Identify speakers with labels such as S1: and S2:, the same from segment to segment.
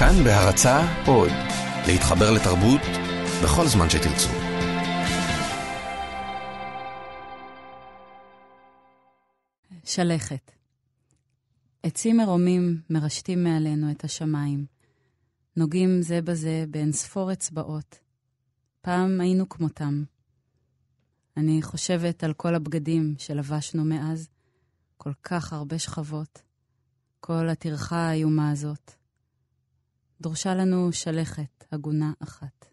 S1: כאן בהרצה עוד, להתחבר לתרבות בכל זמן שתרצו.
S2: שלכת. עצים מרומים מרשתים מעלינו את השמיים. נוגעים זה בזה באין ספור אצבעות. פעם היינו כמותם. אני חושבת על כל הבגדים שלבשנו מאז, כל כך הרבה שכבות, כל הטרחה האיומה הזאת. דרושה לנו שלכת הגונה אחת.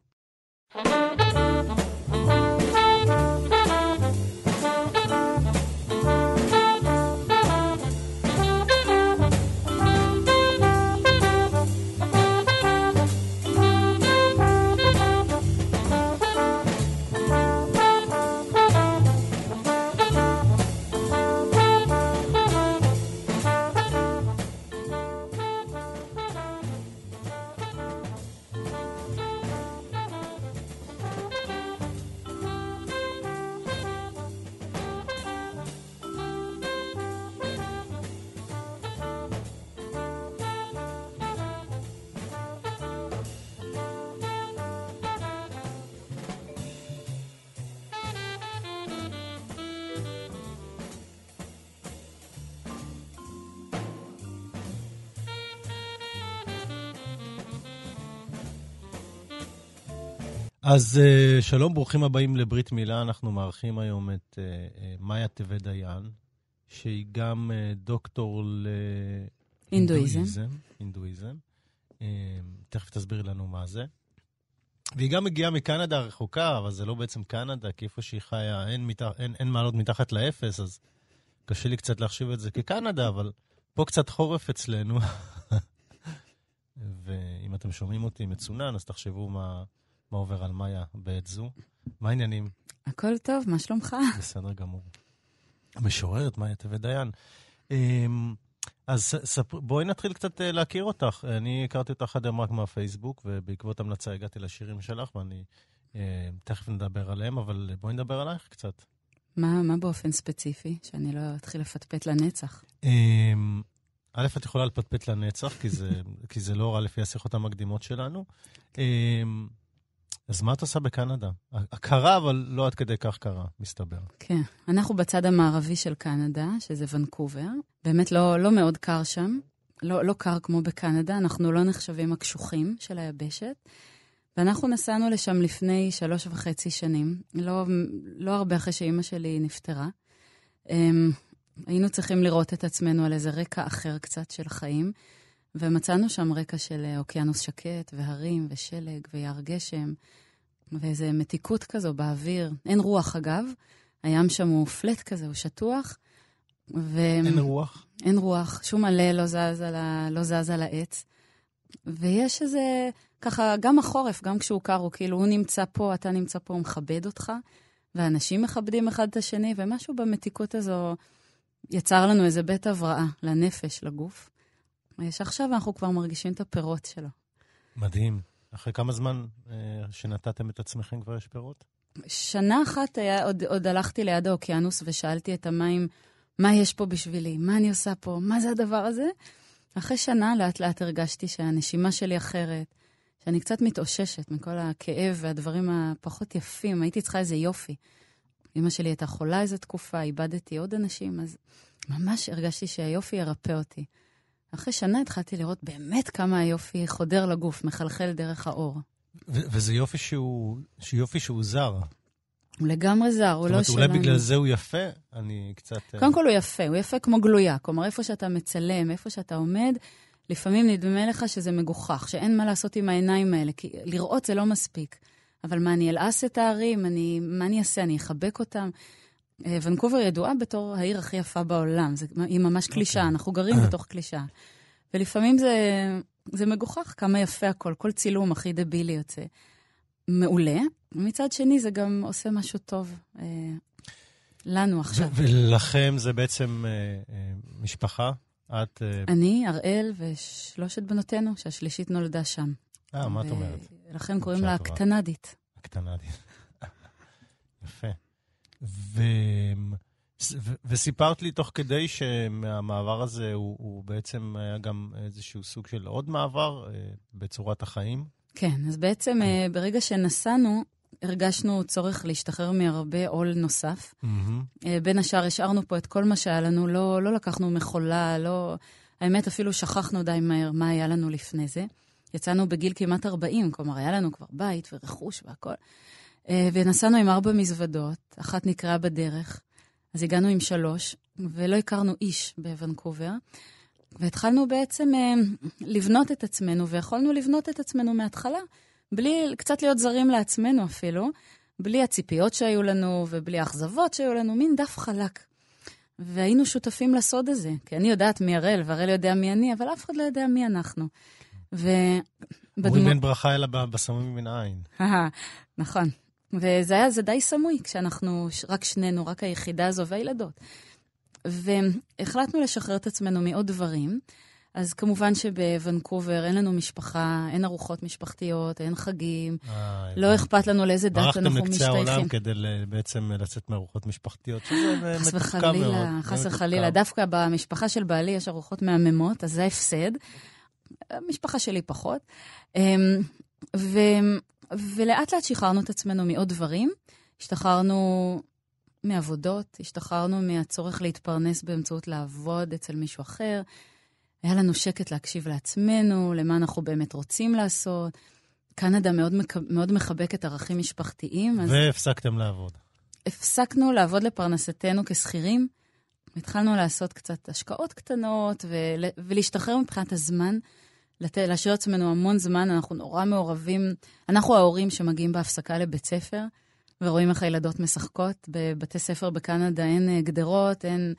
S3: אז uh, שלום, ברוכים הבאים לברית מילה. אנחנו מארחים היום את uh, uh, מאיה טבת דיין, שהיא גם uh, דוקטור
S2: להינדואיזם.
S3: הינדואיזם. Uh, תכף תסבירי לנו מה זה. והיא גם מגיעה מקנדה הרחוקה, אבל זה לא בעצם קנדה, כי איפה שהיא חיה אין, מת... אין, אין מעלות מתחת לאפס, אז קשה לי קצת להחשיב את זה כקנדה, אבל פה קצת חורף אצלנו. ואם אתם שומעים אותי מצונן, אז תחשבו מה... מה עובר על מאיה בעת זו. מה העניינים?
S2: הכל טוב, מה שלומך?
S3: בסדר גמור. המשוררת, מאיה טבת דיין. אמ, אז ספר, בואי נתחיל קצת אה, להכיר אותך. אני הכרתי אותך עד היום רק מהפייסבוק, ובעקבות המלצה הגעתי לשירים שלך, ואני אה, תכף נדבר עליהם, אבל בואי נדבר עלייך קצת.
S2: מה, מה באופן ספציפי? שאני לא אתחיל לפטפט לנצח.
S3: אמ, א', את יכולה לפטפט לנצח, כי זה, כי זה לא רע לפי השיחות המקדימות שלנו. אמ, אז מה את עושה בקנדה? קרה, אבל לא עד כדי כך קרה, מסתבר.
S2: כן, אנחנו בצד המערבי של קנדה, שזה ונקובר. באמת לא, לא מאוד קר שם, לא, לא קר כמו בקנדה, אנחנו לא נחשבים הקשוחים של היבשת. ואנחנו נסענו לשם לפני שלוש וחצי שנים, לא, לא הרבה אחרי שאימא שלי נפטרה. Um, היינו צריכים לראות את עצמנו על איזה רקע אחר קצת של חיים, ומצאנו שם רקע של אוקיינוס שקט, והרים, ושלג, ויער גשם, ואיזה מתיקות כזו באוויר. אין רוח, אגב. הים שם הוא פלט כזה, הוא שטוח.
S3: ו... אין רוח?
S2: אין רוח, שום עלה לא זז על, ה... לא זז על העץ. ויש איזה, ככה, גם החורף, גם כשהוא קר, הוא כאילו, הוא נמצא פה, אתה נמצא פה, הוא מכבד אותך, ואנשים מכבדים אחד את השני, ומשהו במתיקות הזו יצר לנו איזה בית הבראה לנפש, לגוף. שעכשיו אנחנו כבר מרגישים את הפירות שלו.
S3: מדהים. אחרי כמה זמן אה, שנתתם את עצמכם כבר יש פירות?
S2: שנה אחת היה, עוד, עוד הלכתי ליד האוקיינוס ושאלתי את המים, מה יש פה בשבילי? מה אני עושה פה? מה זה הדבר הזה? אחרי שנה לאט לאט הרגשתי שהנשימה שלי אחרת, שאני קצת מתאוששת מכל הכאב והדברים הפחות יפים. הייתי צריכה איזה יופי. אמא שלי הייתה חולה איזה תקופה, איבדתי עוד אנשים, אז ממש הרגשתי שהיופי ירפא אותי. אחרי שנה התחלתי לראות באמת כמה היופי חודר לגוף, מחלחל דרך האור.
S3: וזה יופי שהוא, יופי שהוא זר.
S2: הוא לגמרי זר, הוא לא שלנו.
S3: זאת אומרת, אולי בגלל זה הוא יפה? אני קצת...
S2: אה, קודם כל הוא יפה, הוא יפה כמו גלויה. כלומר, איפה שאתה מצלם, איפה שאתה עומד, לפעמים נדמה לך שזה מגוחך, שאין מה לעשות עם העיניים האלה, כי לראות זה לא מספיק. אבל מה, אני אלעס את הערים? אני, מה אני אעשה? אני אחבק אותם? אה, ונקובר ידועה בתור העיר הכי יפה בעולם. זה, היא ממש קלישה, okay. אוקיי. אנחנו גרים בתוך קלישה. ולפעמים זה, זה מגוחך כמה יפה הכל, כל צילום הכי דבילי יוצא. מעולה. מצד שני, זה גם עושה משהו טוב אה, לנו עכשיו.
S3: ולכם זה בעצם אה, אה, משפחה? את... אה...
S2: אני, אראל ושלושת בנותינו, שהשלישית נולדה שם.
S3: אה, מה את אומרת?
S2: לכן קוראים לה הקטנדית.
S3: הקטנדית. יפה. ו... וסיפרת לי תוך כדי שמהמעבר הזה הוא, הוא בעצם היה גם איזשהו סוג של עוד מעבר אה, בצורת החיים.
S2: כן, אז בעצם אה, ברגע שנסענו, הרגשנו צורך להשתחרר מהרבה עול נוסף. Mm-hmm. בין השאר, השארנו פה את כל מה שהיה לנו, לא, לא לקחנו מכולה, לא... האמת, אפילו שכחנו די מהר מה היה לנו לפני זה. יצאנו בגיל כמעט 40, כלומר, היה לנו כבר בית ורכוש והכול. ונסענו עם ארבע מזוודות, אחת נקראה בדרך. אז הגענו עם שלוש, ולא הכרנו איש בוונקובר. והתחלנו בעצם אה, לבנות את עצמנו, ויכולנו לבנות את עצמנו מההתחלה, בלי, קצת להיות זרים לעצמנו אפילו, בלי הציפיות שהיו לנו ובלי האכזבות שהיו לנו, מין דף חלק. והיינו שותפים לסוד הזה, כי אני יודעת מי הראל, והראל יודע מי אני, אבל אף אחד לא יודע מי אנחנו.
S3: ו... אומרים אין ברכה אלא בסמוי מן העין.
S2: נכון. וזה היה, זה די סמוי, כשאנחנו רק שנינו, רק היחידה הזו והילדות. והחלטנו לשחרר את עצמנו מעוד דברים. אז כמובן שבוונקובר אין לנו משפחה, אין ארוחות משפחתיות, אין חגים, אה, לא אכפת לנו לאיזה דת אנחנו משתייכים.
S3: ברחתם לקצה העולם כדי בעצם לצאת מארוחות משפחתיות, שזה
S2: חס וחלילה, חס וחלילה. דווקא במשפחה של בעלי יש ארוחות מהממות, אז זה הפסד. המשפחה שלי פחות. אמ, ו... ולאט לאט שחררנו את עצמנו מעוד דברים. השתחררנו מעבודות, השתחררנו מהצורך להתפרנס באמצעות לעבוד אצל מישהו אחר. היה לנו שקט להקשיב לעצמנו, למה אנחנו באמת רוצים לעשות. קנדה מאוד, מאוד מחבקת ערכים משפחתיים.
S3: אז... והפסקתם לעבוד.
S2: הפסקנו לעבוד לפרנסתנו כשכירים. התחלנו לעשות קצת השקעות קטנות ול... ולהשתחרר מבחינת הזמן. להשאיר עצמנו המון זמן, אנחנו נורא מעורבים. אנחנו ההורים שמגיעים בהפסקה לבית ספר, ורואים איך הילדות משחקות. בבתי ספר בקנדה אין אה, גדרות, אין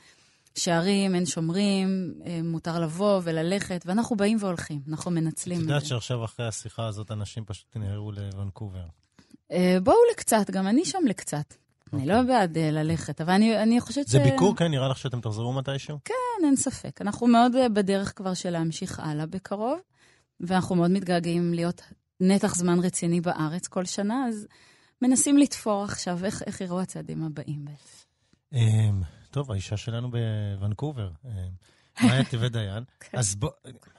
S2: שערים, אין שומרים, אה, מותר לבוא וללכת, ואנחנו באים והולכים, אנחנו מנצלים.
S3: את יודעת שעכשיו אחרי השיחה הזאת אנשים פשוט נהרו לוונקובר.
S2: אה, בואו לקצת, גם אני שם לקצת. אני לא בעד ללכת, אבל אני, אני חושבת
S3: ש... זה ביקור, כן? נראה לך שאתם תחזרו מתישהו?
S2: כן, אין ספק. אנחנו מאוד בדרך כבר של להמשיך הלאה בקרוב. ואנחנו מאוד מתגעגעים להיות נתח זמן רציני בארץ כל שנה, אז מנסים לתפור עכשיו איך, איך יראו הצעדים הבאים.
S3: אמ, טוב, האישה שלנו בוונקובר, אמ, מאיה טבת דיין. כן. אז בוא,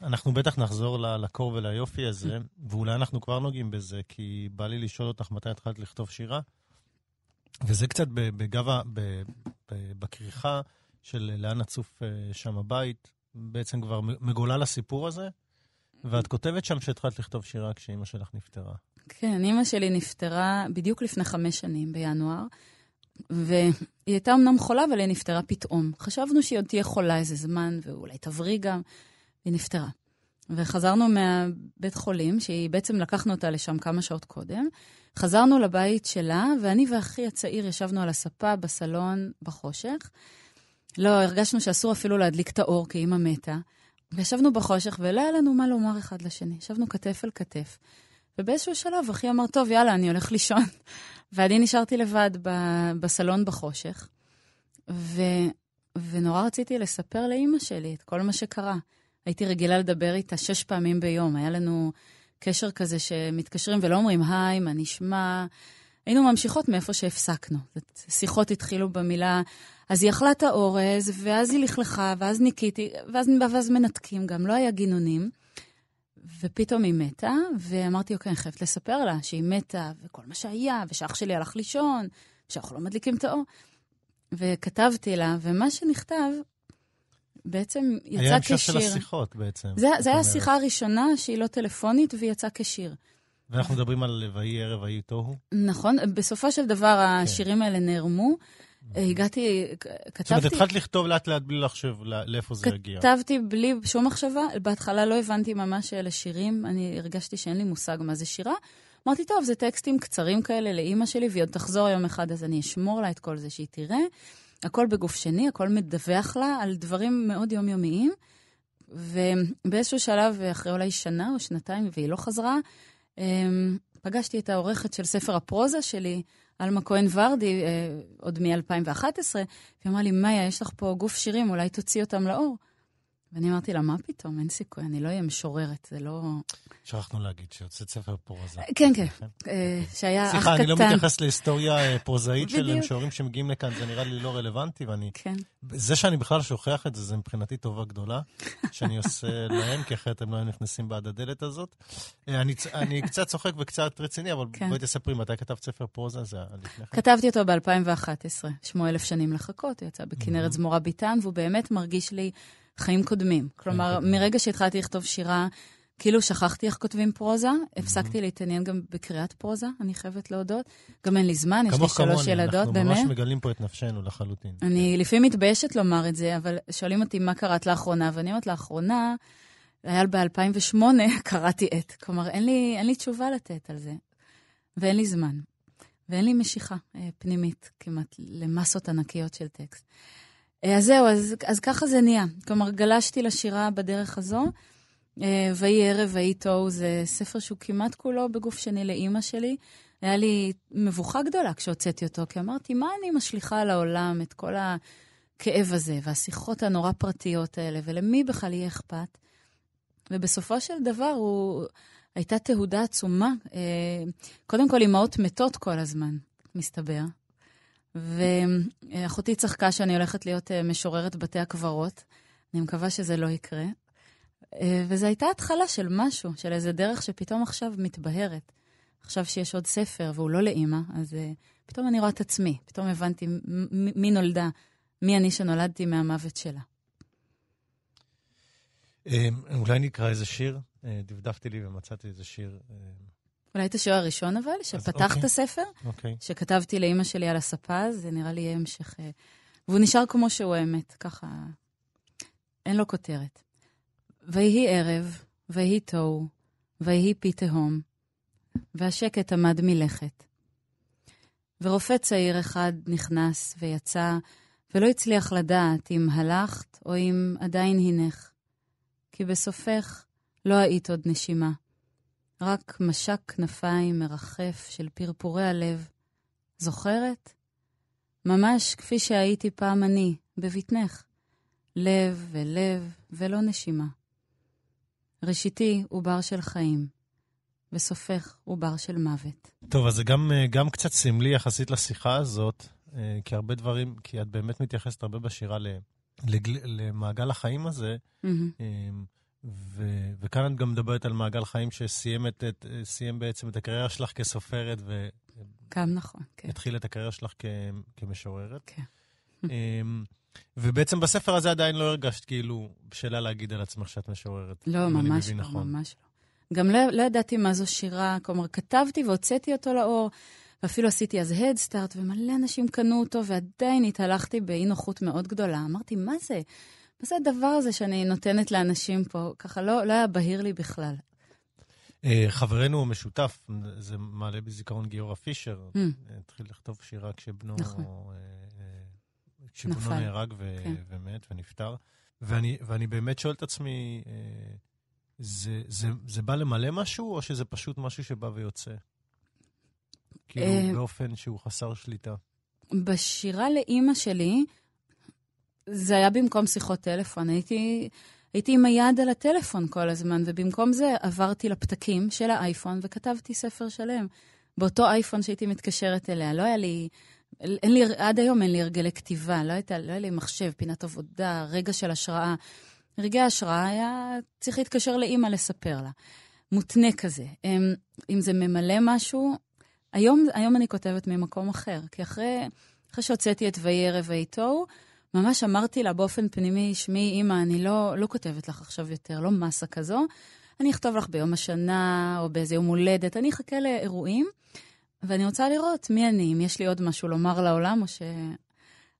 S3: אנחנו בטח נחזור לקור וליופי הזה, ואולי אנחנו כבר נוגעים בזה, כי בא לי לשאול אותך מתי התחלת לכתוב שירה. וזה קצת בגב, בכריכה של לאן נצוף אה, שם הבית, בעצם כבר מגולל הסיפור הזה. ואת כותבת שם שהתחלת לכתוב שירה כשאימא שלך נפטרה.
S2: כן, אימא שלי נפטרה בדיוק לפני חמש שנים, בינואר, והיא הייתה אמנם חולה, אבל היא נפטרה פתאום. חשבנו שהיא עוד תהיה חולה איזה זמן, ואולי תבריא גם, והיא נפטרה. וחזרנו מהבית חולים, שהיא בעצם לקחנו אותה לשם כמה שעות קודם. חזרנו לבית שלה, ואני ואחי הצעיר ישבנו על הספה בסלון בחושך. לא, הרגשנו שאסור אפילו להדליק את האור, כי אימא מתה. וישבנו בחושך, ולא היה לנו מה לומר אחד לשני. ישבנו כתף אל כתף. ובאיזשהו שלב אחי אמר, טוב, יאללה, אני הולך לישון. ואני נשארתי לבד ב- בסלון בחושך, ו... ונורא רציתי לספר לאימא שלי את כל מה שקרה. הייתי רגילה לדבר איתה שש פעמים ביום. היה לנו קשר כזה שמתקשרים ולא אומרים, היי, מה נשמע? היינו ממשיכות מאיפה שהפסקנו. שיחות התחילו במילה, אז היא אכלה את האורז, ואז היא לכלכה, ואז ניקיתי, ואז, ואז מנתקים גם, לא היה גינונים. ופתאום היא מתה, ואמרתי, אוקיי, אני חייבת לספר לה שהיא מתה, וכל מה שהיה, ושאח שלי הלך לישון, שאנחנו לא מדליקים את האור. וכתבתי לה, ומה שנכתב, בעצם יצא כשיר. היה המשך
S3: של השיחות בעצם.
S2: זה, זה היה השיחה הראשונה שהיא לא טלפונית, והיא יצאה כשיר.
S3: ואנחנו מדברים על ויהי ערב, ויהי תוהו?
S2: נכון, בסופו של דבר כן. השירים האלה נערמו. הגעתי, כתבתי... זאת אומרת,
S3: התחלת לכתוב לאט לאט בלי לחשוב לאיפה זה יגיע.
S2: כתבתי בלי שום מחשבה. בהתחלה לא הבנתי ממש שאלה שירים, אני הרגשתי שאין לי מושג מה זה שירה. אמרתי, טוב, זה טקסטים קצרים כאלה לאימא שלי, והיא עוד תחזור יום אחד, אז אני אשמור לה את כל זה שהיא תראה. הכל בגוף שני, הכל מדווח לה על דברים מאוד יומיומיים. ובאיזשהו שלב, אחרי אולי שנה או שנתיים, והיא לא חזרה, פגשתי את העורכת של ספר הפרוזה שלי, עלמה כהן ורדי, אה, עוד מ-2011, והיא אמרה לי, מאיה, יש לך פה גוף שירים, אולי תוציא אותם לאור. ואני אמרתי לה, מה פתאום, אין סיכוי, אני לא אהיה משוררת, זה לא...
S3: שכחנו להגיד שיוצאת ספר פרוזה.
S2: כן, כן, אה, שהיה אח קטן.
S3: סליחה, אני לא מתייחס להיסטוריה אה, פרוזאית של משוררים שמגיעים לכאן, זה נראה לי לא רלוונטי, ואני...
S2: כן.
S3: זה שאני בכלל שוכח את זה, זה מבחינתי טובה גדולה, שאני עושה להם, כי אחרת הם לא היו נכנסים בעד הדלת הזאת. אה, אני, אני קצת צוחק וקצת רציני, אבל כן. בואי תספרי, מתי כתבת ספר פרוזה? זה לפני כן.
S2: כתבתי אותו ב-2011, שמו אלף שנים לחכות, הוא יצא בכנרת זמורה ביטן, והוא באמת מרגיש לי... חיים קודמים. כלומר, מרגע שהתחלתי לכתוב שירה, כאילו שכחתי איך כותבים פרוזה, הפסקתי להתעניין גם בקריאת פרוזה, אני חייבת להודות. גם אין לי זמן, יש לי שלוש ילדות, באמת.
S3: אנחנו ממש מגלים פה את נפשנו לחלוטין.
S2: אני לפעמים מתביישת לומר את זה, אבל שואלים אותי מה קראת לאחרונה, ואני אומרת לאחרונה, היה ב-2008, קראתי את. כלומר, אין לי, אין לי תשובה לתת על זה, ואין לי זמן. ואין לי משיכה אה, פנימית כמעט למסות ענקיות של טקסט. אה, אז זהו, אז, אז ככה זה נהיה. כלומר, גלשתי לשירה בדרך הזו. אה, ויהי ערב ויהי תוהו זה ספר שהוא כמעט כולו בגוף שני לאימא שלי. היה לי מבוכה גדולה כשהוצאתי אותו, כי אמרתי, מה אני משליכה על העולם את כל הכאב הזה, והשיחות הנורא פרטיות האלה, ולמי בכלל יהיה אכפת? ובסופו של דבר הוא... הייתה תהודה עצומה. אה, קודם כל, אמהות מתות כל הזמן, מסתבר. ואחותי צחקה שאני הולכת להיות אה, משוררת בתי הקברות. אני מקווה שזה לא יקרה. אה, וזו הייתה התחלה של משהו, של איזה דרך שפתאום עכשיו מתבהרת. עכשיו שיש עוד ספר והוא לא לאימא, אז uh, פתאום אני רואה את עצמי, פתאום הבנתי מי נולדה, מי אני שנולדתי מהמוות שלה.
S3: אולי נקרא איזה שיר? דפדפתי לי ומצאתי איזה שיר.
S2: אולי את השיר הראשון אבל, שפתח אוקיי. את הספר,
S3: אוקיי.
S2: שכתבתי לאימא שלי על הספה, זה נראה לי המשך... אה, והוא נשאר כמו שהוא האמת, ככה... אין לו כותרת. ויהי ערב, ויהי תוהו, ויהי פי תהום, והשקט עמד מלכת. ורופא צעיר אחד נכנס ויצא, ולא הצליח לדעת אם הלכת או אם עדיין הנך. כי בסופך לא היית עוד נשימה. רק משק כנפיים מרחף של פרפורי הלב. זוכרת? ממש כפי שהייתי פעם אני, בבטנך. לב ולב ולא נשימה. ראשיתי עובר של חיים, וסופך עובר של מוות.
S3: טוב, אז זה גם, אה, גם קצת סמלי יחסית לשיחה הזאת, אה, כי הרבה דברים, כי את באמת מתייחסת הרבה בשירה למעגל החיים הזה. Mm-hmm. ו- וכאן את גם מדברת על מעגל חיים שסיים את, את, סיים בעצם את הקריירה שלך כסופרת, ו...
S2: גם נכון, כן.
S3: התחיל את הקריירה שלך כ- כמשוררת.
S2: כן.
S3: אמ, ובעצם בספר הזה עדיין לא הרגשת כאילו בשלה להגיד על עצמך שאת משוררת.
S2: לא, ממש לא, נכון. ממש לא. גם לא, לא ידעתי מה זו שירה, כלומר, כתבתי והוצאתי אותו לאור, ואפילו עשיתי אז הדסטארט, ומלא אנשים קנו אותו, ועדיין התהלכתי באי נוחות מאוד גדולה. אמרתי, מה זה? מה זה הדבר הזה שאני נותנת לאנשים פה? ככה לא, לא היה בהיר לי בכלל.
S3: אה, חברנו המשותף, זה מעלה בזיכרון גיורא פישר, mm. התחיל לכתוב שירה כשבנו, נכון. אה, כשבנו נהרג כן. ומת ונפטר. ואני, ואני באמת שואל את עצמי, זה, זה, זה בא למלא משהו, או שזה פשוט משהו שבא ויוצא? כאילו, באופן שהוא חסר שליטה.
S2: בשירה לאימא שלי, זה היה במקום שיחות טלפון. הייתי, הייתי עם היד על הטלפון כל הזמן, ובמקום זה עברתי לפתקים של האייפון וכתבתי ספר שלם. באותו אייפון שהייתי מתקשרת אליה. לא היה לי... אין לי, עד היום אין לי הרגלי כתיבה, לא, הייתה, לא היה לי מחשב, פינת עבודה, רגע של השראה. רגעי השראה היה צריך להתקשר לאימא לספר לה. מותנה כזה. אם, אם זה ממלא משהו, היום, היום אני כותבת ממקום אחר, כי אחרי, אחרי שהוצאתי את ויהי ערב ויהי תוהו, ממש אמרתי לה באופן פנימי, שמי, אימא, אני לא, לא כותבת לך עכשיו יותר, לא מסה כזו. אני אכתוב לך ביום השנה או באיזה יום הולדת, אני אחכה לאירועים, ואני רוצה לראות מי אני, אם יש לי עוד משהו לומר לעולם, או ש...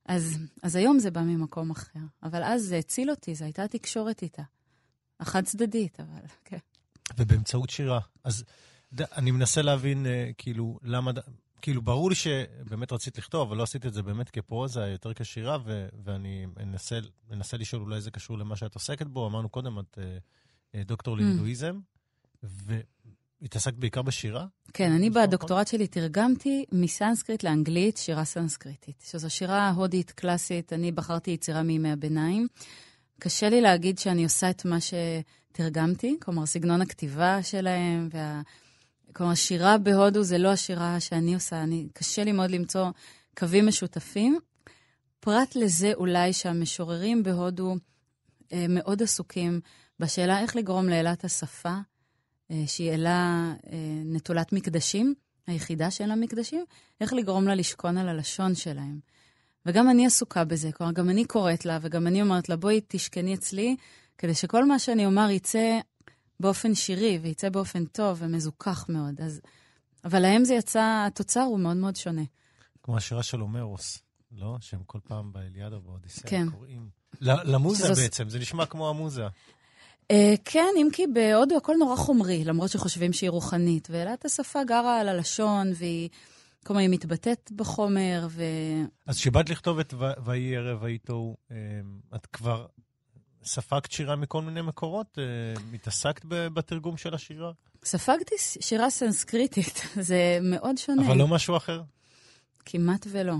S2: אז, אז היום זה בא ממקום אחר. אבל אז זה הציל אותי, זו הייתה תקשורת איתה. החד צדדית, אבל כן.
S3: ובאמצעות שירה. אז ד, אני מנסה להבין, uh, כאילו, למה... כאילו, ברור לי שבאמת רצית לכתוב, אבל לא עשית את זה באמת כפרוזה, יותר כשירה, ו- ואני אנסה, אנסה לשאול, אולי זה קשור למה שאת עוסקת בו. אמרנו קודם, את uh, דוקטור mm. להינדואיזם, והתעסקת בעיקר בשירה?
S2: כן, אני בדוקטורט שלי תרגמתי מסנסקריט לאנגלית שירה סנסקריטית, שזו שירה הודית קלאסית, אני בחרתי יצירה מימי הביניים. קשה לי להגיד שאני עושה את מה שתרגמתי, כלומר, סגנון הכתיבה שלהם, וה... כלומר, שירה בהודו זה לא השירה שאני עושה, אני, קשה לי מאוד למצוא קווים משותפים. פרט לזה אולי שהמשוררים בהודו אה, מאוד עסוקים בשאלה איך לגרום לאלת השפה, אה, שהיא אלה אה, נטולת מקדשים, היחידה שאין לה מקדשים, איך לגרום לה לשכון על הלשון שלהם. וגם אני עסוקה בזה, כלומר, גם אני קוראת לה, וגם אני אומרת לה, בואי תשכני אצלי, כדי שכל מה שאני אומר יצא באופן שירי, ויצא באופן טוב ומזוכח מאוד. אז... אבל להם זה יצא, התוצר הוא מאוד מאוד שונה.
S3: כמו השירה של הומרוס, לא? שהם כל פעם באליאדה ובאודיסאה
S2: כן.
S3: קוראים. למוזה
S2: שזו-
S3: בעצם, זה נשמע כמו המוזה.
S2: אה, כן, אם כי בהודו הכל נורא חומרי, למרות שחושבים שהיא רוחנית. ואלת השפה גרה על הלשון, והיא, כלומר, היא מתבטאת בחומר, ו...
S3: אז כשבאת לכתוב את ויהי ערב ויהי תוהו, אה, את כבר ספגת שירה מכל מיני מקורות? אה, התעסקת בתרגום של השירה?
S2: ספגתי שירה סנסקריטית, זה מאוד שונה.
S3: אבל לא משהו אחר?
S2: כמעט ולא.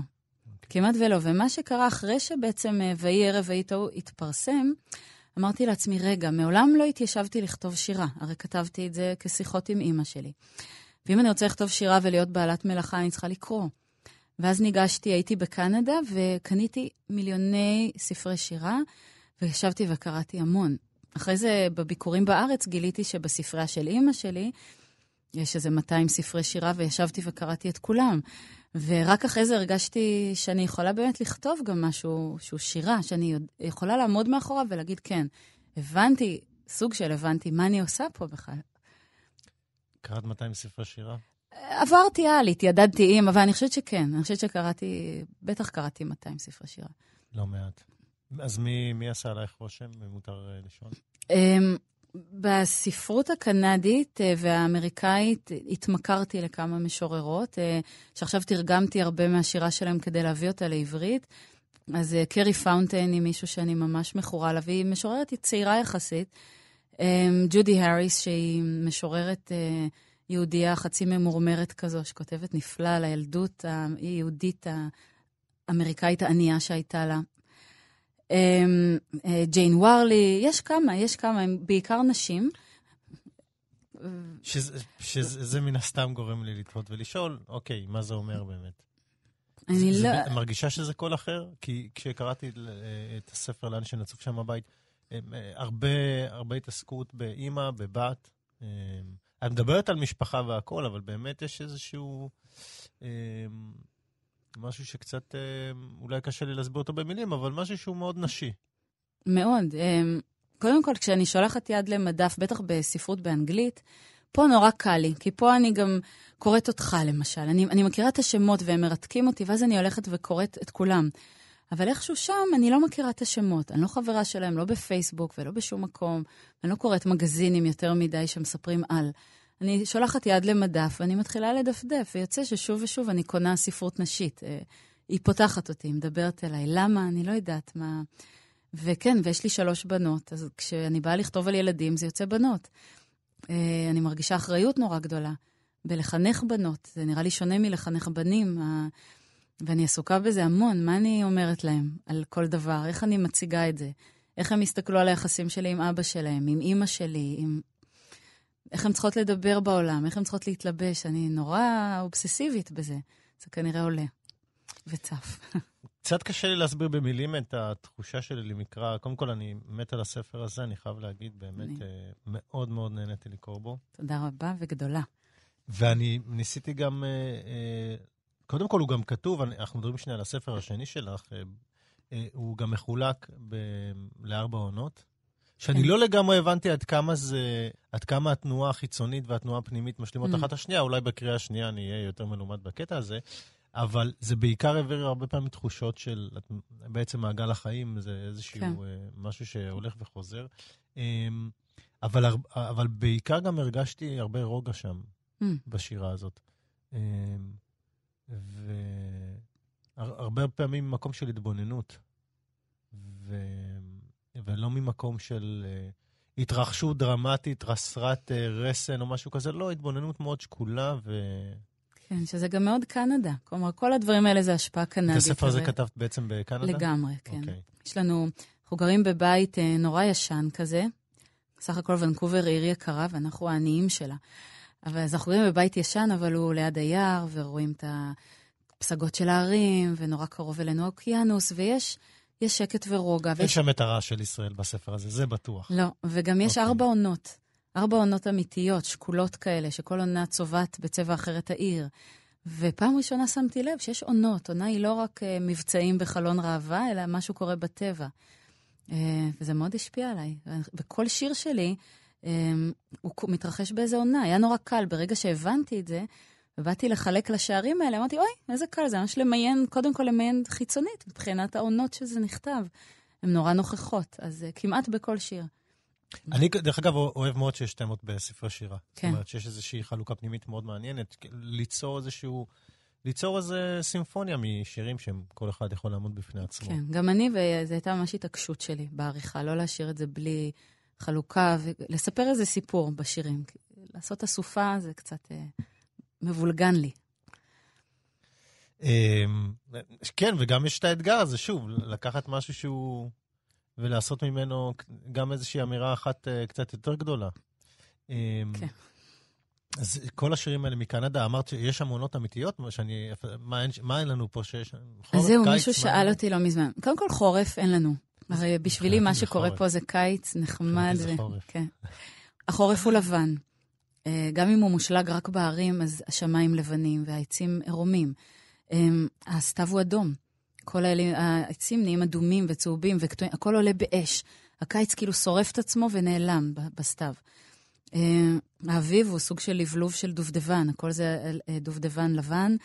S2: כמעט ולא. ומה שקרה אחרי שבעצם אה, ויהי ערב ויהי תוהו התפרסם, אמרתי לעצמי, רגע, מעולם לא התיישבתי לכתוב שירה. הרי כתבתי את זה כשיחות עם אימא שלי. ואם אני רוצה לכתוב שירה ולהיות בעלת מלאכה, אני צריכה לקרוא. ואז ניגשתי, הייתי בקנדה, וקניתי מיליוני ספרי שירה, וישבתי וקראתי המון. אחרי זה, בביקורים בארץ, גיליתי שבספרייה של אימא שלי, יש איזה 200 ספרי שירה, וישבתי וקראתי את כולם. ורק אחרי זה הרגשתי שאני יכולה באמת לכתוב גם משהו שהוא שירה, שאני יכולה לעמוד מאחוריו ולהגיד, כן, הבנתי, סוג של הבנתי מה אני עושה פה בכלל.
S3: קראת 200 ספרי שירה?
S2: עברתי על, התיידדתי עם, אבל אני חושבת שכן, אני חושבת שקראתי, בטח קראתי 200 ספרי שירה.
S3: לא מעט. אז מי, מי עשה עלייך רושם, אם מותר אה, לשאול?
S2: אמ, בספרות הקנדית אה, והאמריקאית התמכרתי לכמה משוררות, אה, שעכשיו תרגמתי הרבה מהשירה שלהם כדי להביא אותה לעברית. אז קרי פאונטיין היא מישהו שאני ממש מכורה לה, והיא משוררת צעירה יחסית. אמ, ג'ודי האריס, שהיא משוררת יהודייה חצי ממורמרת כזו, שכותבת נפלא על הילדות היהודית האמריקאית הענייה שהייתה לה. אמ, אה, ג'יין וורלי, יש כמה, יש כמה, הם בעיקר נשים.
S3: שזה, שזה זה מן הסתם גורם לי לתהות ולשאול, אוקיי, מה זה אומר באמת?
S2: אני
S3: זה,
S2: לא...
S3: זה, מרגישה שזה קול אחר? כי כשקראתי אה, את הספר לאן שנצוף שם הבית, אה, הרבה, הרבה התעסקות באימא, בבת. את מדברת על משפחה והכול, אבל באמת יש איזשהו... אה, משהו שקצת, אה, אולי קשה לי להסביר אותו במילים, אבל משהו שהוא מאוד נשי.
S2: מאוד. אמ, קודם כל, כשאני שולחת יד למדף, בטח בספרות באנגלית, פה נורא קל לי, כי פה אני גם קוראת אותך, למשל. אני, אני מכירה את השמות והם מרתקים אותי, ואז אני הולכת וקוראת את כולם. אבל איכשהו שם אני לא מכירה את השמות. אני לא חברה שלהם, לא בפייסבוק ולא בשום מקום. אני לא קוראת מגזינים יותר מדי שמספרים על. אני שולחת יד למדף ואני מתחילה לדפדף, ויוצא ששוב ושוב אני קונה ספרות נשית. אה, היא פותחת אותי, היא מדברת אליי. למה? אני לא יודעת מה... וכן, ויש לי שלוש בנות, אז כשאני באה לכתוב על ילדים, זה יוצא בנות. אה, אני מרגישה אחריות נורא גדולה בלחנך בנות. זה נראה לי שונה מלחנך בנים, ואני עסוקה בזה המון. מה אני אומרת להם על כל דבר? איך אני מציגה את זה? איך הם יסתכלו על היחסים שלי עם אבא שלהם, עם אימא שלי, עם... איך הן צריכות לדבר בעולם, איך הן צריכות להתלבש. אני נורא אובססיבית בזה. זה כנראה עולה וצף.
S3: קצת קשה לי להסביר במילים את התחושה שלי למקרא. קודם כל, אני מת על הספר הזה, אני חייב להגיד, באמת
S2: אני-
S3: אה, מאוד מאוד נהניתי לקרוא בו.
S2: תודה רבה וגדולה.
S3: ואני ניסיתי גם, אה, אה, קודם כל הוא גם כתוב, אנחנו מדברים שנייה על הספר השני שלך, הוא גם מחולק ב, לארבע עונות, שאני. לא לגמרי הבנתי עד כמה זה, עד כמה התנועה החיצונית והתנועה הפנימית משלימות
S2: Mm.
S3: אחת השנייה, אולי בקריאה השנייה אני אהיה יותר מלומד בקטע הזה, אבל זה בעיקר העביר הרבה פעמים תחושות של בעצם מעגל החיים, זה איזשהו
S2: כן.
S3: אה, משהו שהולך וחוזר. אה, אבל, אבל בעיקר גם הרגשתי הרבה רוגע שם.
S2: Mm.
S3: בשירה הזאת. והרבה פעמים ממקום של התבוננות, ו... ולא ממקום של אה, התרחשות דרמטית, רסרת אה, רסן או משהו כזה, לא, התבוננות מאוד שקולה, ו...
S2: כן, שזה גם מאוד קנדה. כלומר, כל הדברים האלה זה השפעה
S3: את
S2: קנדית.
S3: הספר הזה
S2: אבל-
S3: כתבת בעצם בקנדה?
S2: לגמרי, כן.
S3: אוקיי.
S2: יש לנו אנחנו גרים בבית אה, נורא ישן כזה. סך הכל ונקובר עיר יקרה, ואנחנו העניים שלה. אבל אז אנחנו גרים בבית ישן, אבל הוא ליד היער, ורואים את הפסגות של ההרים, ונורא קרוב אלינו האוקיינוס, ויש יש שקט ורוגע.
S3: אין
S2: ויש...
S3: שם את הרעש של ישראל בספר הזה, זה בטוח.
S2: לא, וגם יש
S3: אוקיי.
S2: ארבע עונות. ארבע עונות אמיתיות, שקולות כאלה, שכל עונה צובעת בצבע אחר את העיר. ופעם ראשונה שמתי לב שיש עונות. עונה היא לא רק uh, מבצעים בחלון ראווה, אלא משהו קורה בטבע. Uh, וזה מאוד השפיע עליי. בכל שיר שלי, um, הוא מתרחש באיזה עונה. היה נורא קל. ברגע שהבנתי את זה, ובאתי לחלק לשערים האלה, אמרתי, אוי, איזה קל זה, ממש למיין, קודם כל למיין חיצונית, מבחינת העונות שזה נכתב. הן נורא נוכחות, אז uh, כמעט בכל שיר.
S3: אני, דרך אגב, אוהב מאוד שיש תמות בספרי שירה.
S2: כן.
S3: זאת אומרת, שיש איזושהי חלוקה פנימית מאוד מעניינת, ליצור איזשהו... ליצור איזה סימפוניה משירים שהם כל אחד יכול לעמוד בפני עצמו.
S2: כן, גם אני, וזו הייתה ממש התעקשות שלי בעריכה, לא להשאיר את זה בלי חלוקה, ולספר איזה סיפור בשירים. לעשות אסופה זה קצת אה, מבולגן לי.
S3: אה, כן, וגם יש את האתגר הזה, שוב, לקחת משהו שהוא... ולעשות ממנו גם איזושהי אמירה אחת uh, קצת יותר גדולה.
S2: כן.
S3: אז כל השירים האלה מקנדה, אמרת שיש שם עונות אמיתיות? שאני, מה, אין, מה אין לנו פה שיש?
S2: חורף, זהו, קיץ, מישהו שאל אותי לא מזמן. קודם כל, חורף אין לנו. הרי בשבילי מה שקורה חורף. פה זה קיץ נחמד.
S3: זה חורף.
S2: כן. החורף הוא לבן. גם אם הוא מושלג רק בערים, אז השמיים לבנים והעצים עירומים. הסתיו הוא אדום. כל העצים נהיים אדומים וצהובים וקטועים, הכל עולה באש. הקיץ כאילו שורף את עצמו ונעלם בסתיו. האביב הוא סוג של לבלוב של דובדבן, הכל זה דובדבן לבן,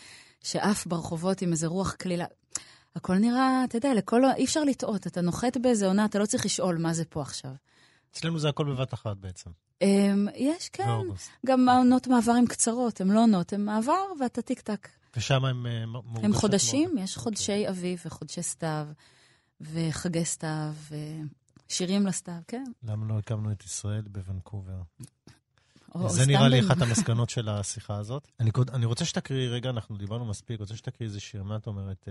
S2: שעף ברחובות עם איזה רוח כלילה. הכל נראה, אתה יודע, לכל, אי אפשר לטעות, אתה נוחת באיזה עונה, אתה לא צריך לשאול מה זה פה עכשיו.
S3: אצלנו זה הכל בבת אחת בעצם.
S2: יש, כן. גם העונות מעבר הן קצרות, הן לא עונות, הן מעבר ואתה טיק טק.
S3: ושם הם מורגשות
S2: הם חודשים, מאוד. יש חודשי okay. אביב וחודשי סתיו, וחגי סתיו, ושירים לסתיו, כן.
S3: למה לא הקמנו את ישראל בוונקובר? זה נראה לי אחת המסקנות של השיחה הזאת. אני, אני רוצה שתקריא, רגע, אנחנו דיברנו מספיק, רוצה שתקריא איזה שיר, מה את אומרת?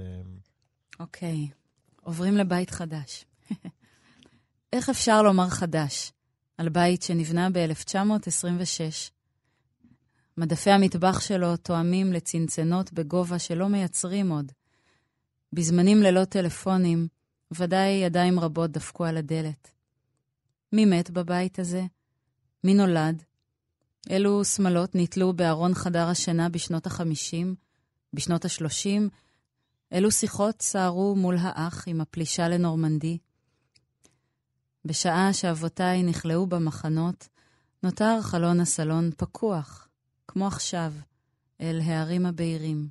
S2: אוקיי, okay. עוברים לבית חדש. איך אפשר לומר חדש על בית שנבנה ב-1926? מדפי המטבח שלו תואמים לצנצנות בגובה שלא מייצרים עוד. בזמנים ללא טלפונים, ודאי ידיים רבות דפקו על הדלת. מי מת בבית הזה? מי נולד? אילו שמלות נתלו בארון חדר השינה בשנות ה-50, בשנות ה-30? אילו שיחות סערו מול האח עם הפלישה לנורמנדי? בשעה שאבותיי נכלאו במחנות, נותר חלון הסלון פקוח, כמו עכשיו, אל הערים הבהירים.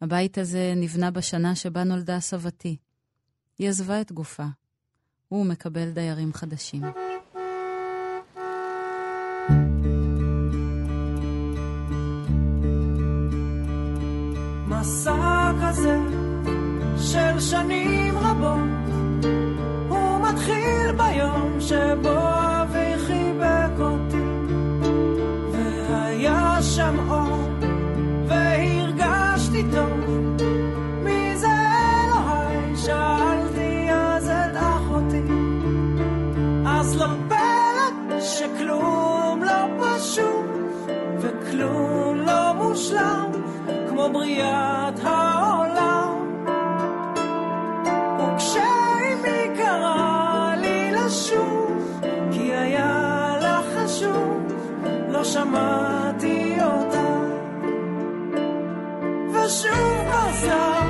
S2: הבית הזה נבנה בשנה שבה נולדה סבתי. היא עזבה את גופה. הוא מקבל דיירים חדשים.
S4: מסע כזה של שנים הוא מתחיל ביום שבו אבי חיבק אותי, והיה שם אור, והרגשתי טוב. מי לא לא לא מושלם, כמו בריאת העולם. שמעתי אותה. ושוב חזר,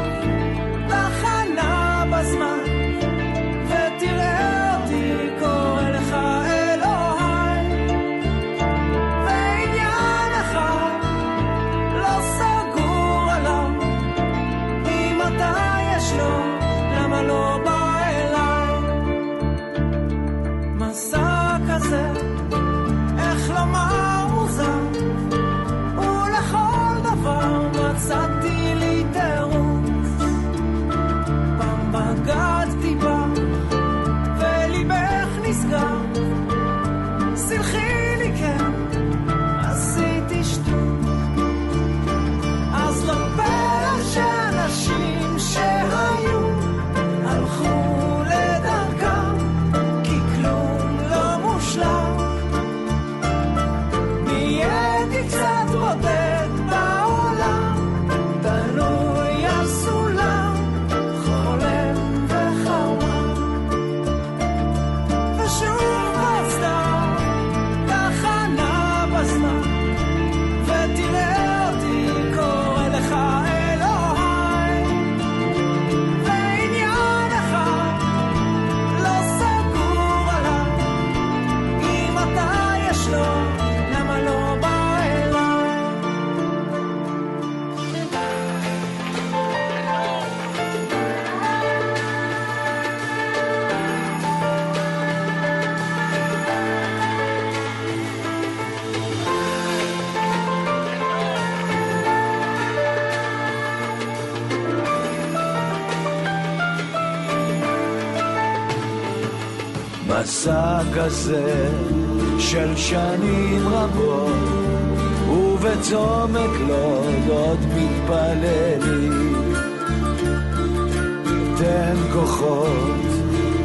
S5: תן כוחות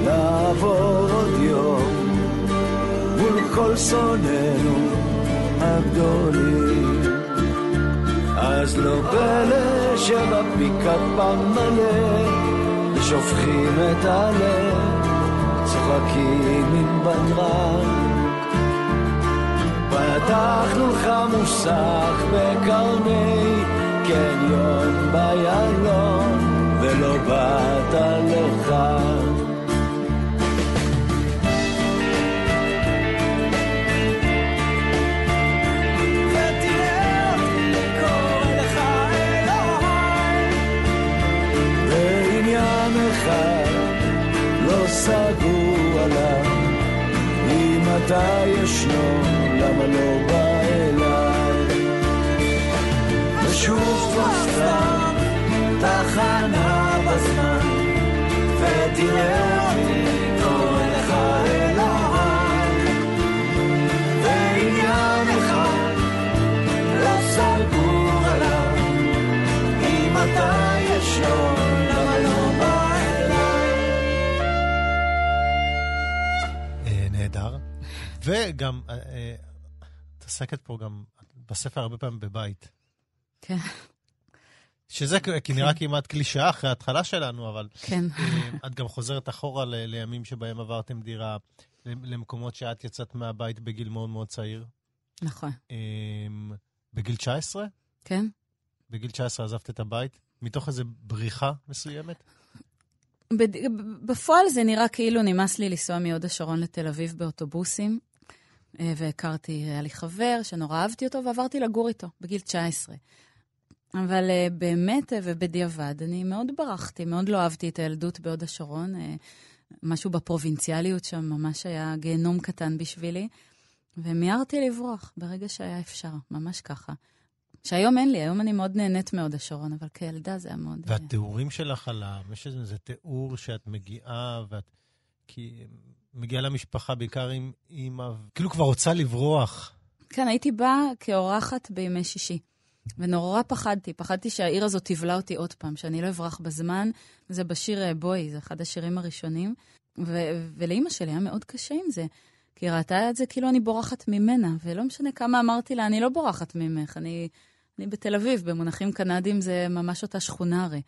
S5: לעבור עוד יום מול כל שונאינו הגדולים. אז לא פלא שבפיקאפ מלא שופכים את הלב צוחקים עם בדרן. פתחנו לך מוסך בקרני קניון ביילון, ולא באת
S4: לך.
S5: לא סגור עליו, אם אתה ישנו, למה לא בא אליי? ושוב כבר סתם תחנה בזמן, ותראה אותי קורא לך אלוהי. ועניין אחד לא סגור עליו, אם אתה ישנו, למה לא בא אליי?
S3: אה, נהדר. וגם, אה, אה, את עוסקת פה גם בספר הרבה פעמים בבית.
S2: כן,
S3: שזה כ- כי נראה כמעט קלישאה אחרי ההתחלה שלנו, אבל
S2: כן.
S3: אה, את גם חוזרת אחורה ל- לימים שבהם עברתם דירה, למקומות שאת יצאת מהבית בגיל מאוד מאוד צעיר.
S2: נכון.
S3: אה, בגיל 19?
S2: כן?
S3: בגיל 19 עזבת את הבית? מתוך איזו בריחה מסוימת?
S2: בד... בפועל זה נראה כאילו נמאס לי לנסוע מהוד השרון לתל אביב באוטובוסים, אה, והכרתי, היה לי חבר שנורא אהבתי אותו ועברתי לגור איתו בגיל 19. אבל אה, באמת, אה, ובדיעבד, אני מאוד ברחתי, מאוד לא אהבתי את הילדות בהוד השרון. אה, משהו בפרובינציאליות שם ממש היה גיהנום קטן בשבילי, ומיהרתי לברוח ברגע שהיה אפשר, ממש ככה. שהיום אין לי, היום אני מאוד נהנית מהוד השרון, אבל כילדה זה היה מאוד...
S3: והתיאורים שלך עליו, יש איזה תיאור שאת מגיעה, ואת כי, מגיעה למשפחה בעיקר עם אימא, כאילו כבר רוצה לברוח.
S2: כן, הייתי באה כאורחת בימי שישי. ונורא פחדתי, פחדתי שהעיר הזאת תבלע אותי עוד פעם, שאני לא אברח בזמן. זה בשיר אה, בואי, זה אחד השירים הראשונים. ו- ולאימא שלי היה מאוד קשה עם זה, כי היא ראתה את זה כאילו אני בורחת ממנה, ולא משנה כמה אמרתי לה, אני לא בורחת ממך, אני, אני בתל אביב, במונחים קנדיים זה ממש אותה שכונה הרי.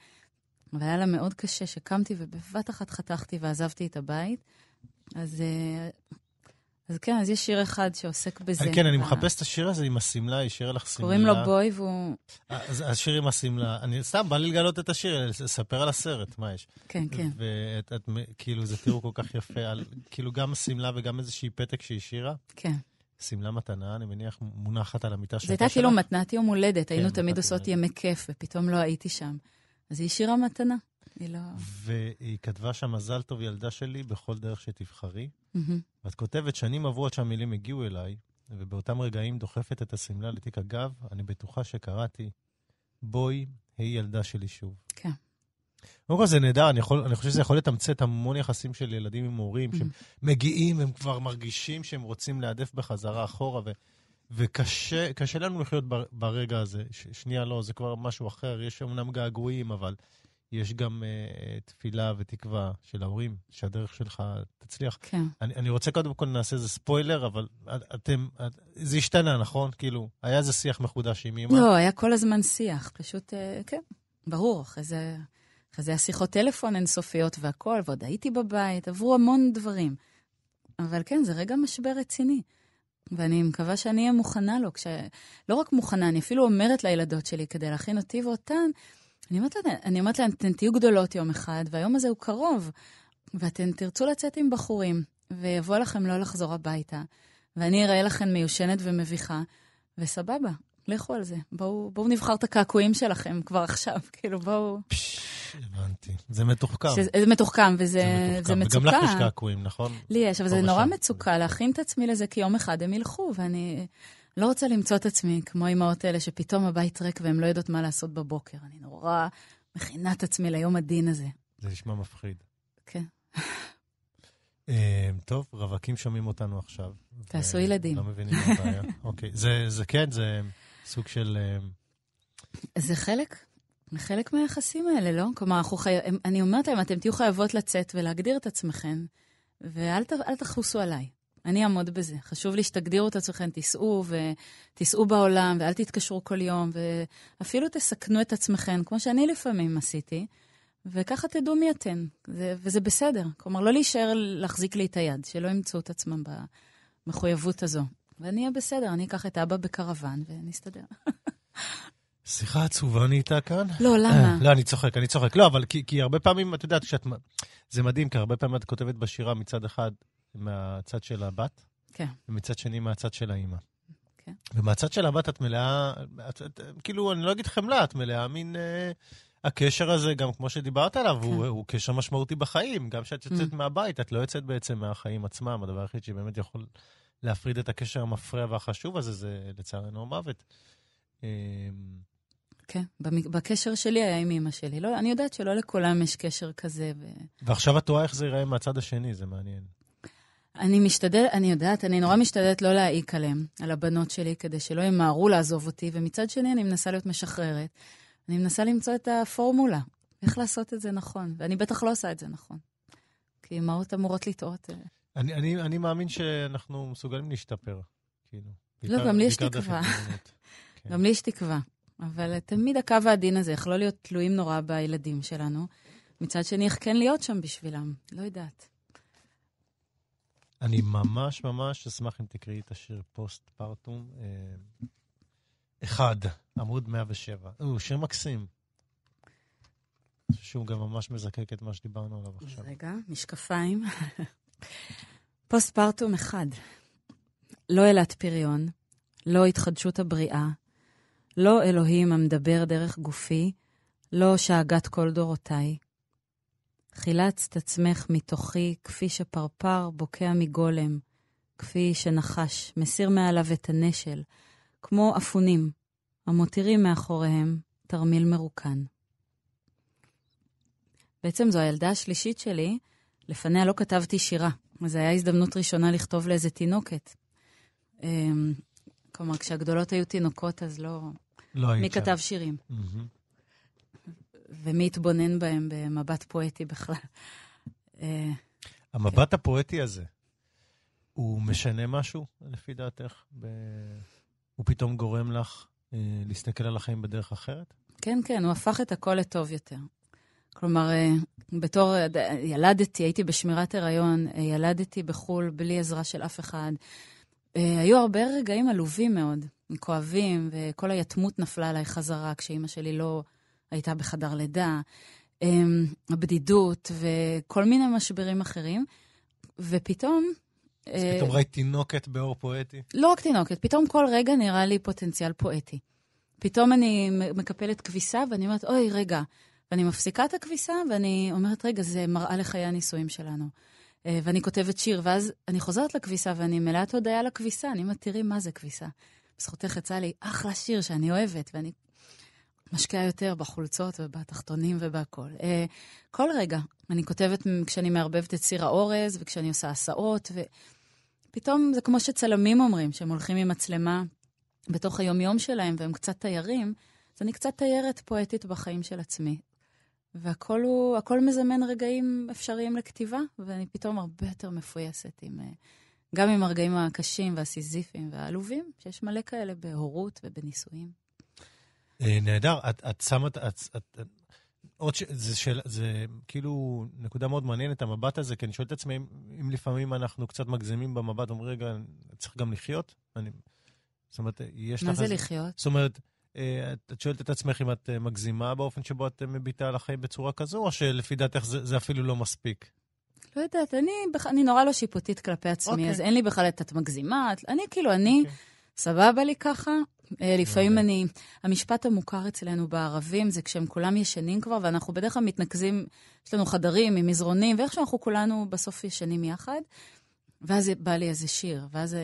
S2: והיה לה מאוד קשה שקמתי ובבת אחת חתכתי ועזבתי את הבית. אז, אה, אז כן, אז יש שיר אחד שעוסק בזה.
S3: כן, אני מחפש את השיר הזה עם השמלה, היא השאירה לך שמלה.
S2: קוראים לו בוי והוא...
S3: אז השיר עם השמלה, אני סתם, בא לי לגלות את השיר, לספר על הסרט, מה יש.
S2: כן, כן.
S3: ואת, את, כאילו, זה תיאור כל כך יפה, כאילו גם השמלה וגם איזושהי פתק שהיא השאירה.
S2: כן.
S3: שמלה מתנה, אני מניח, מונחת על המיטה
S2: זו
S3: שלך.
S2: הייתה כאילו מתנת יום הולדת,
S3: כן,
S2: היינו תמיד
S3: מתנת
S2: עושות ימי כיף, ופתאום לא הייתי שם. אז היא השאירה מתנה. היא לא...
S3: והיא כתבה שם, מזל טוב ילדה שלי, בכל דרך שתבחרי.
S2: מהמם.
S3: ואת כותבת, שנים עברו עד שהמילים הגיעו אליי, ובאותם רגעים דוחפת את השמלה לתיק הגב, אני בטוחה שקראתי, בואי, היא ילדה שלי שוב.
S2: כן.
S3: קודם כל זה נהדר, אני, יכול, אני חושב שזה יכול לתמצת המון יחסים של ילדים עם הורים, שהם מגיעים, הם כבר מרגישים שהם רוצים להעדף בחזרה אחורה, ו, וקשה קשה לנו לחיות בר, ברגע הזה. ש, שנייה, לא, זה כבר משהו אחר, יש אמנם געגועים, אבל יש גם uh, תפילה ותקווה של ההורים, שהדרך שלך תצליח.
S2: כן.
S3: אני, אני רוצה קודם כל נעשה איזה ספוילר, אבל אתם, את, זה השתנה, נכון? כאילו, היה איזה שיח מחודש עם אמא?
S2: לא, היה כל הזמן שיח, פשוט, uh, כן, ברור, אחרי זה, אחרי זה היה שיחות טלפון אינסופיות והכול, ועוד הייתי בבית, עברו המון דברים. אבל כן, זה רגע משבר רציני. ואני מקווה שאני אהיה מוכנה לו. כש... לא רק מוכנה, אני אפילו אומרת לילדות שלי, כדי להכין אותי ואותן, אני אומרת להן, אני אומרת להן, אתן תהיו גדולות יום אחד, והיום הזה הוא קרוב, ואתן תרצו לצאת עם בחורים, ויבוא לכם לא לחזור הביתה, ואני אראה לכם מיושנת ומביכה, וסבבה, לכו על זה. בואו, בואו נבחר את הקעקועים שלכם כבר עכשיו, כאילו בואו...
S3: הבנתי. זה מתוחכם.
S2: זה מתוחכם, וזה זה מצוקה.
S3: וגם לך יש קעקועים, נכון?
S2: לי יש, אבל זה נורא מצוקה להכין את עצמי לזה, כי יום אחד הם ילכו, ואני לא רוצה למצוא את עצמי כמו האימהות האלה, שפתאום הבית ריק והן לא יודעות מה לעשות בבוקר. אני נורא מכינה את עצמי ליום הדין הזה.
S3: זה נשמע מפחיד.
S2: כן.
S3: אה, טוב, רווקים שומעים אותנו עכשיו.
S2: תעשו ילדים.
S3: לא מבינים מה הבעיה. אוקיי, זה כן, זה סוג של... אה,
S2: זה חלק חלק מהיחסים האלה, לא? כלומר, אנחנו חי... אני אומרת להם, אתם תהיו חייבות לצאת ולהגדיר את עצמכם, ואל ת... תחוסו עליי. אני אעמוד בזה. חשוב לי שתגדירו את עצמכם, תיסעו ותיסעו בעולם, ואל תתקשרו כל יום, ואפילו תסכנו את עצמכם, כמו שאני לפעמים עשיתי, וככה תדעו מי אתן, זה... וזה בסדר. כלומר, לא להישאר להחזיק לי את היד, שלא ימצאו את עצמם במחויבות הזו. ואני אהיה בסדר, אני אקח את אבא בקרוון ונסתדר.
S3: שיחה עצובה נהייתה כאן?
S2: לא, למה?
S3: לא, אני צוחק, אני צוחק. לא, אבל כי, כי הרבה פעמים, את יודעת, שאת... זה מדהים, כי הרבה פעמים את כותבת בשירה מצד אחד מהצד של הבת,
S2: כן.
S3: ומצד שני מהצד של האימא.
S2: כן.
S3: ומהצד של הבת את מלאה, את, את, כאילו, אני לא אגיד חמלה, את מלאה מין... אה, הקשר הזה, גם כמו שדיברת עליו, כן. הוא, הוא קשר משמעותי בחיים. גם כשאת יוצאת mm. מהבית, את לא יוצאת בעצם מהחיים עצמם. הדבר היחיד שבאמת יכול להפריד את הקשר המפריע והחשוב הזה, זה לצערנו המוות. אמ,
S2: כן, בקשר שלי היה עם אמא שלי. לא, אני יודעת שלא לכולם יש קשר כזה. ו...
S3: ועכשיו את רואה איך זה ייראה מהצד השני, זה מעניין.
S2: אני משתדל, אני יודעת, אני נורא משתדלת לא להעיק עליהם, על הבנות שלי, כדי שלא ימהרו לעזוב אותי, ומצד שני אני מנסה להיות משחררת. אני מנסה למצוא את הפורמולה, איך לעשות את זה נכון, ואני בטח לא עושה את זה נכון. כי אמהות אמורות לטעות. אה.
S3: אני, אני, אני מאמין שאנחנו מסוגלים להשתפר, כאילו.
S2: לא, גם לי יש תקווה. כן. גם לי יש תקווה. אבל תמיד הקו העדין הזה יכול להיות תלויים נורא בילדים שלנו. מצד שני, איך כן להיות שם בשבילם? לא יודעת.
S3: אני ממש ממש אשמח אם תקראי את השיר פוסט פרטום. אה, אחד, עמוד 107. הוא שיר מקסים. שהוא גם ממש מזקק את מה שדיברנו עליו עכשיו.
S2: רגע, משקפיים. פוסט פרטום אחד. לא אלת פריון, לא התחדשות הבריאה, לא אלוהים המדבר דרך גופי, לא שאגת כל דורותיי. חילצת עצמך מתוכי כפי שפרפר בוקע מגולם, כפי שנחש מסיר מעליו את הנשל, כמו אפונים, המותירים מאחוריהם תרמיל מרוקן. בעצם זו הילדה השלישית שלי, לפניה לא כתבתי שירה, וזו הייתה הזדמנות ראשונה לכתוב לאיזה תינוקת. אמ, כלומר, כשהגדולות היו תינוקות, אז לא...
S3: לא היית
S2: מי שם. כתב שירים. Mm-hmm. ומי התבונן בהם במבט פואטי בכלל.
S3: אה, המבט. הפואטי הזה, הוא משנה משהו, לפי דעתך? ב... הוא פתאום גורם לך אה, להסתכל על החיים בדרך אחרת?
S2: כן, כן, הוא הפך את הכל לטוב יותר. כלומר, אה, בתור ילדתי, הייתי בשמירת הריון, אה, ילדתי בחו"ל בלי עזרה של אף אחד. אה, היו הרבה רגעים עלובים מאוד, כואבים, וכל היתמות נפלה עליי חזרה כשאימא שלי לא הייתה בחדר לידה. אמ, הבדידות וכל מיני משברים אחרים, ופתאום...
S3: אז אה, פתאום ראית תינוקת באור פואטי?
S2: לא רק תינוקת, פתאום כל רגע נראה לי פוטנציאל פואטי. פתאום אני מקפלת כביסה ואני אומרת, אוי, רגע. ואני מפסיקה את הכביסה ואני אומרת, רגע, זה מראה לחיי הנישואים שלנו. אה, ואני כותבת שיר, ואז אני חוזרת לכביסה ואני מלאת הודיה לכביסה. אני אומרת, תראי מה זה כביסה. בזכותך יצא לי אחלה שיר שאני אוהבת, ואני משקיעה יותר בחולצות ובתחתונים ובהכול. אה, כל רגע אני כותבת כשאני מערבבת את סיר האורז וכשאני עושה הסעות, ופתאום זה כמו שצלמים אומרים, שהם הולכים עם מצלמה בתוך היומיום שלהם והם קצת תיירים, אז אני קצת תיירת פואטית בחיים של עצמי. והכל הוא, הכל מזמן רגעים אפשריים לכתיבה, ואני פתאום הרבה יותר מפויסת עם... אה, גם עם הרגעים הקשים והסיזיפיים והעלובים, שיש מלא כאלה בהורות ובנישואים.
S3: אה, נהדר. את, את שמה, את, את, עוד ש... זה, של... זה כאילו נקודה מאוד מעניינת, המבט הזה, כי אני שואל את עצמי אם, אם לפעמים אנחנו קצת מגזימים במבט, אומרים, רגע, צריך גם לחיות? אני... זאת אומרת, יש
S2: לך... מה זה
S3: זה...
S2: לחיות?
S3: זאת אומרת, אה, את שואלת את עצמך אם את אה, מגזימה באופן שבו את מביטה על החיים בצורה כזו, או שלפי דעתך זה, זה אפילו לא מספיק?
S2: לא יודעת, אני, אני נורא לא שיפוטית כלפי עצמי, okay. אוקיי. אז אין לי בכלל את את מגזימה. אני כאילו, אני, okay. אוקיי. סבבה לי ככה. אה, לפעמים. אני, המשפט המוכר אצלנו בערבים זה כשהם כולם ישנים כבר, ואנחנו בדרך כלל מתנקזים, יש לנו חדרים עם מזרונים, ואיכשהו אנחנו כולנו בסוף ישנים יחד. ואז בא לי איזה שיר, ואז,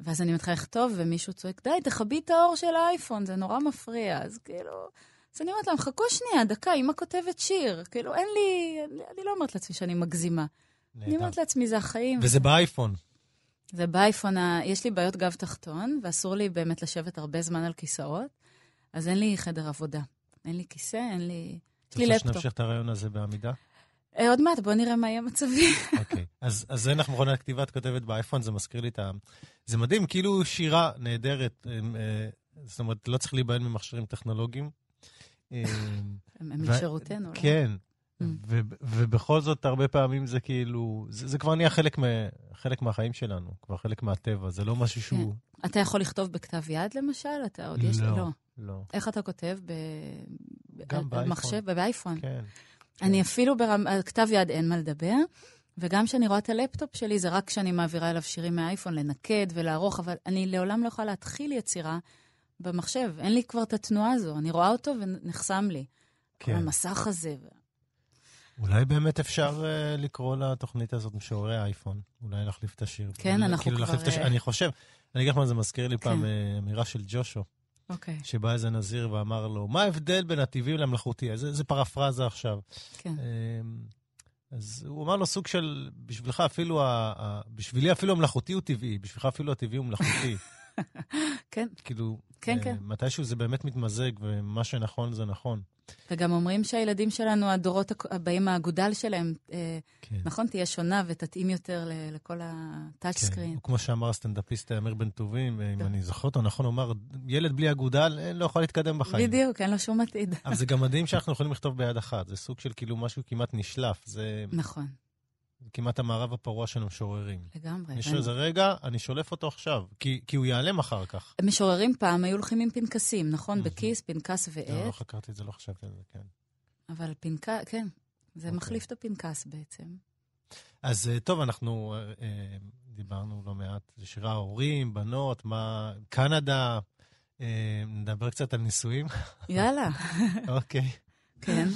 S2: ואז אני מתחילה לכתוב, ומישהו צועק, די, תכבי את האור של האייפון, זה נורא מפריע. אז כאילו... אז אני אומרת להם, חכו שנייה, דקה, אמא כותבת שיר. כאילו, אין לי, אני לא אומרת לעצמי שאני מגזימה. נהדר. אני אומרת לעצמי, זה החיים.
S3: וזה באייפון.
S2: זה באייפון. יש לי בעיות גב תחתון, ואסור לי באמת לשבת הרבה זמן על כיסאות, אז אין לי חדר עבודה. אין לי כיסא, אין לי... יש לי לפטופ.
S3: רוצה שנמשיך את הרעיון הזה בעמידה?
S2: אה, עוד מעט, בוא נראה מה יהיה מצבי.
S3: אוקיי, אז, אין לך מכונת כתיבה, את כותבת באייפון, זה מזכיר לי את ה... זה מדהים, כאילו שירה נהדרת. אה, זאת אומרת, לא צריך להיבהל ממכשירים טכנולוגיים.
S2: הם לשירותנו, לא?
S3: כן, Mm. ובכל זאת, הרבה פעמים זה כאילו, זה, זה כבר נהיה חלק, מה, חלק מהחיים שלנו, כבר חלק מהטבע, זה לא משהו שהוא...
S2: כן. אתה יכול לכתוב בכתב יד, למשל? אתה עוד לא, יש...
S3: לא, לא.
S2: איך אתה כותב? ב...
S3: גם באייפון.
S2: במחשב, באייפון.
S3: כן.
S2: אני כן. אפילו ברמ... על כתב יד אין מה לדבר, וגם כשאני רואה את הלפטופ שלי, זה רק כשאני מעבירה אליו שירים מהאייפון, לנקד ולערוך, אבל אני לעולם לא יכולה להתחיל יצירה במחשב. אין לי כבר את התנועה הזו. אני רואה אותו ונחסם לי. כן. המסך הזה.
S3: אולי באמת אפשר uh, לקרוא לתוכנית הזאת משוררי אייפון. אולי להחליף את השיר.
S2: כן, אנחנו כאילו כבר...
S3: השיר. אני חושב, אני אגיד לך מה זה מזכיר לי כן. פעם אה, אמירה של ג'ושו.
S2: אוקיי.
S3: שבא איזה נזיר ואמר לו, מה ההבדל בין הטבעי למלאכותי? זה, זה פרפרזה עכשיו.
S2: כן. אמ,
S3: אז הוא אמר לו סוג של, בשבילך אפילו, ה, ה, בשבילי אפילו המלאכותי הוא טבעי, בשבילך אפילו הטבעי הוא מלאכותי.
S2: כן.
S3: כאילו,
S2: כן, uh, כן.
S3: מתישהו זה באמת מתמזג, ומה שנכון זה נכון.
S2: וגם אומרים שהילדים שלנו, הדורות הבאים, מהאגודל שלהם, אה, כן. נכון, תהיה שונה ותתאים יותר לכל הטאצ' כן. סקרין.
S3: כמו שאמר הסטנדאפיסט אמיר בן טובים, אם אני זוכר אותו נכון, הוא אמר, ילד בלי אגודל לא יכול להתקדם בחיים.
S2: בדיוק, אין לו שום עתיד.
S3: אבל זה גם מדהים שאנחנו יכולים לכתוב ביד אחת, זה סוג של כאילו משהו כמעט נשלף. זה...
S2: נכון.
S3: כמעט המערב הפרוע של המשוררים.
S2: לגמרי.
S3: יש איזה רגע, אני שולף אותו עכשיו, כי, כי הוא ייעלם אחר כך.
S2: משוררים פעם היו הולכים עם פנקסים, נכון? בכיס, פנקס ועט.
S3: לא, לא חקרתי את זה, לא חשבתי על זה, כן.
S2: אבל פנקס, כן, זה okay. אוקיי. מחליף את הפנקס בעצם.
S3: אז אה, טוב, אנחנו אה, אה, דיברנו לא מעט, זה שירה הורים, בנות, מה... קנדה, אה, נדבר קצת על נישואים.
S2: יאללה.
S3: אוקיי.
S2: כן.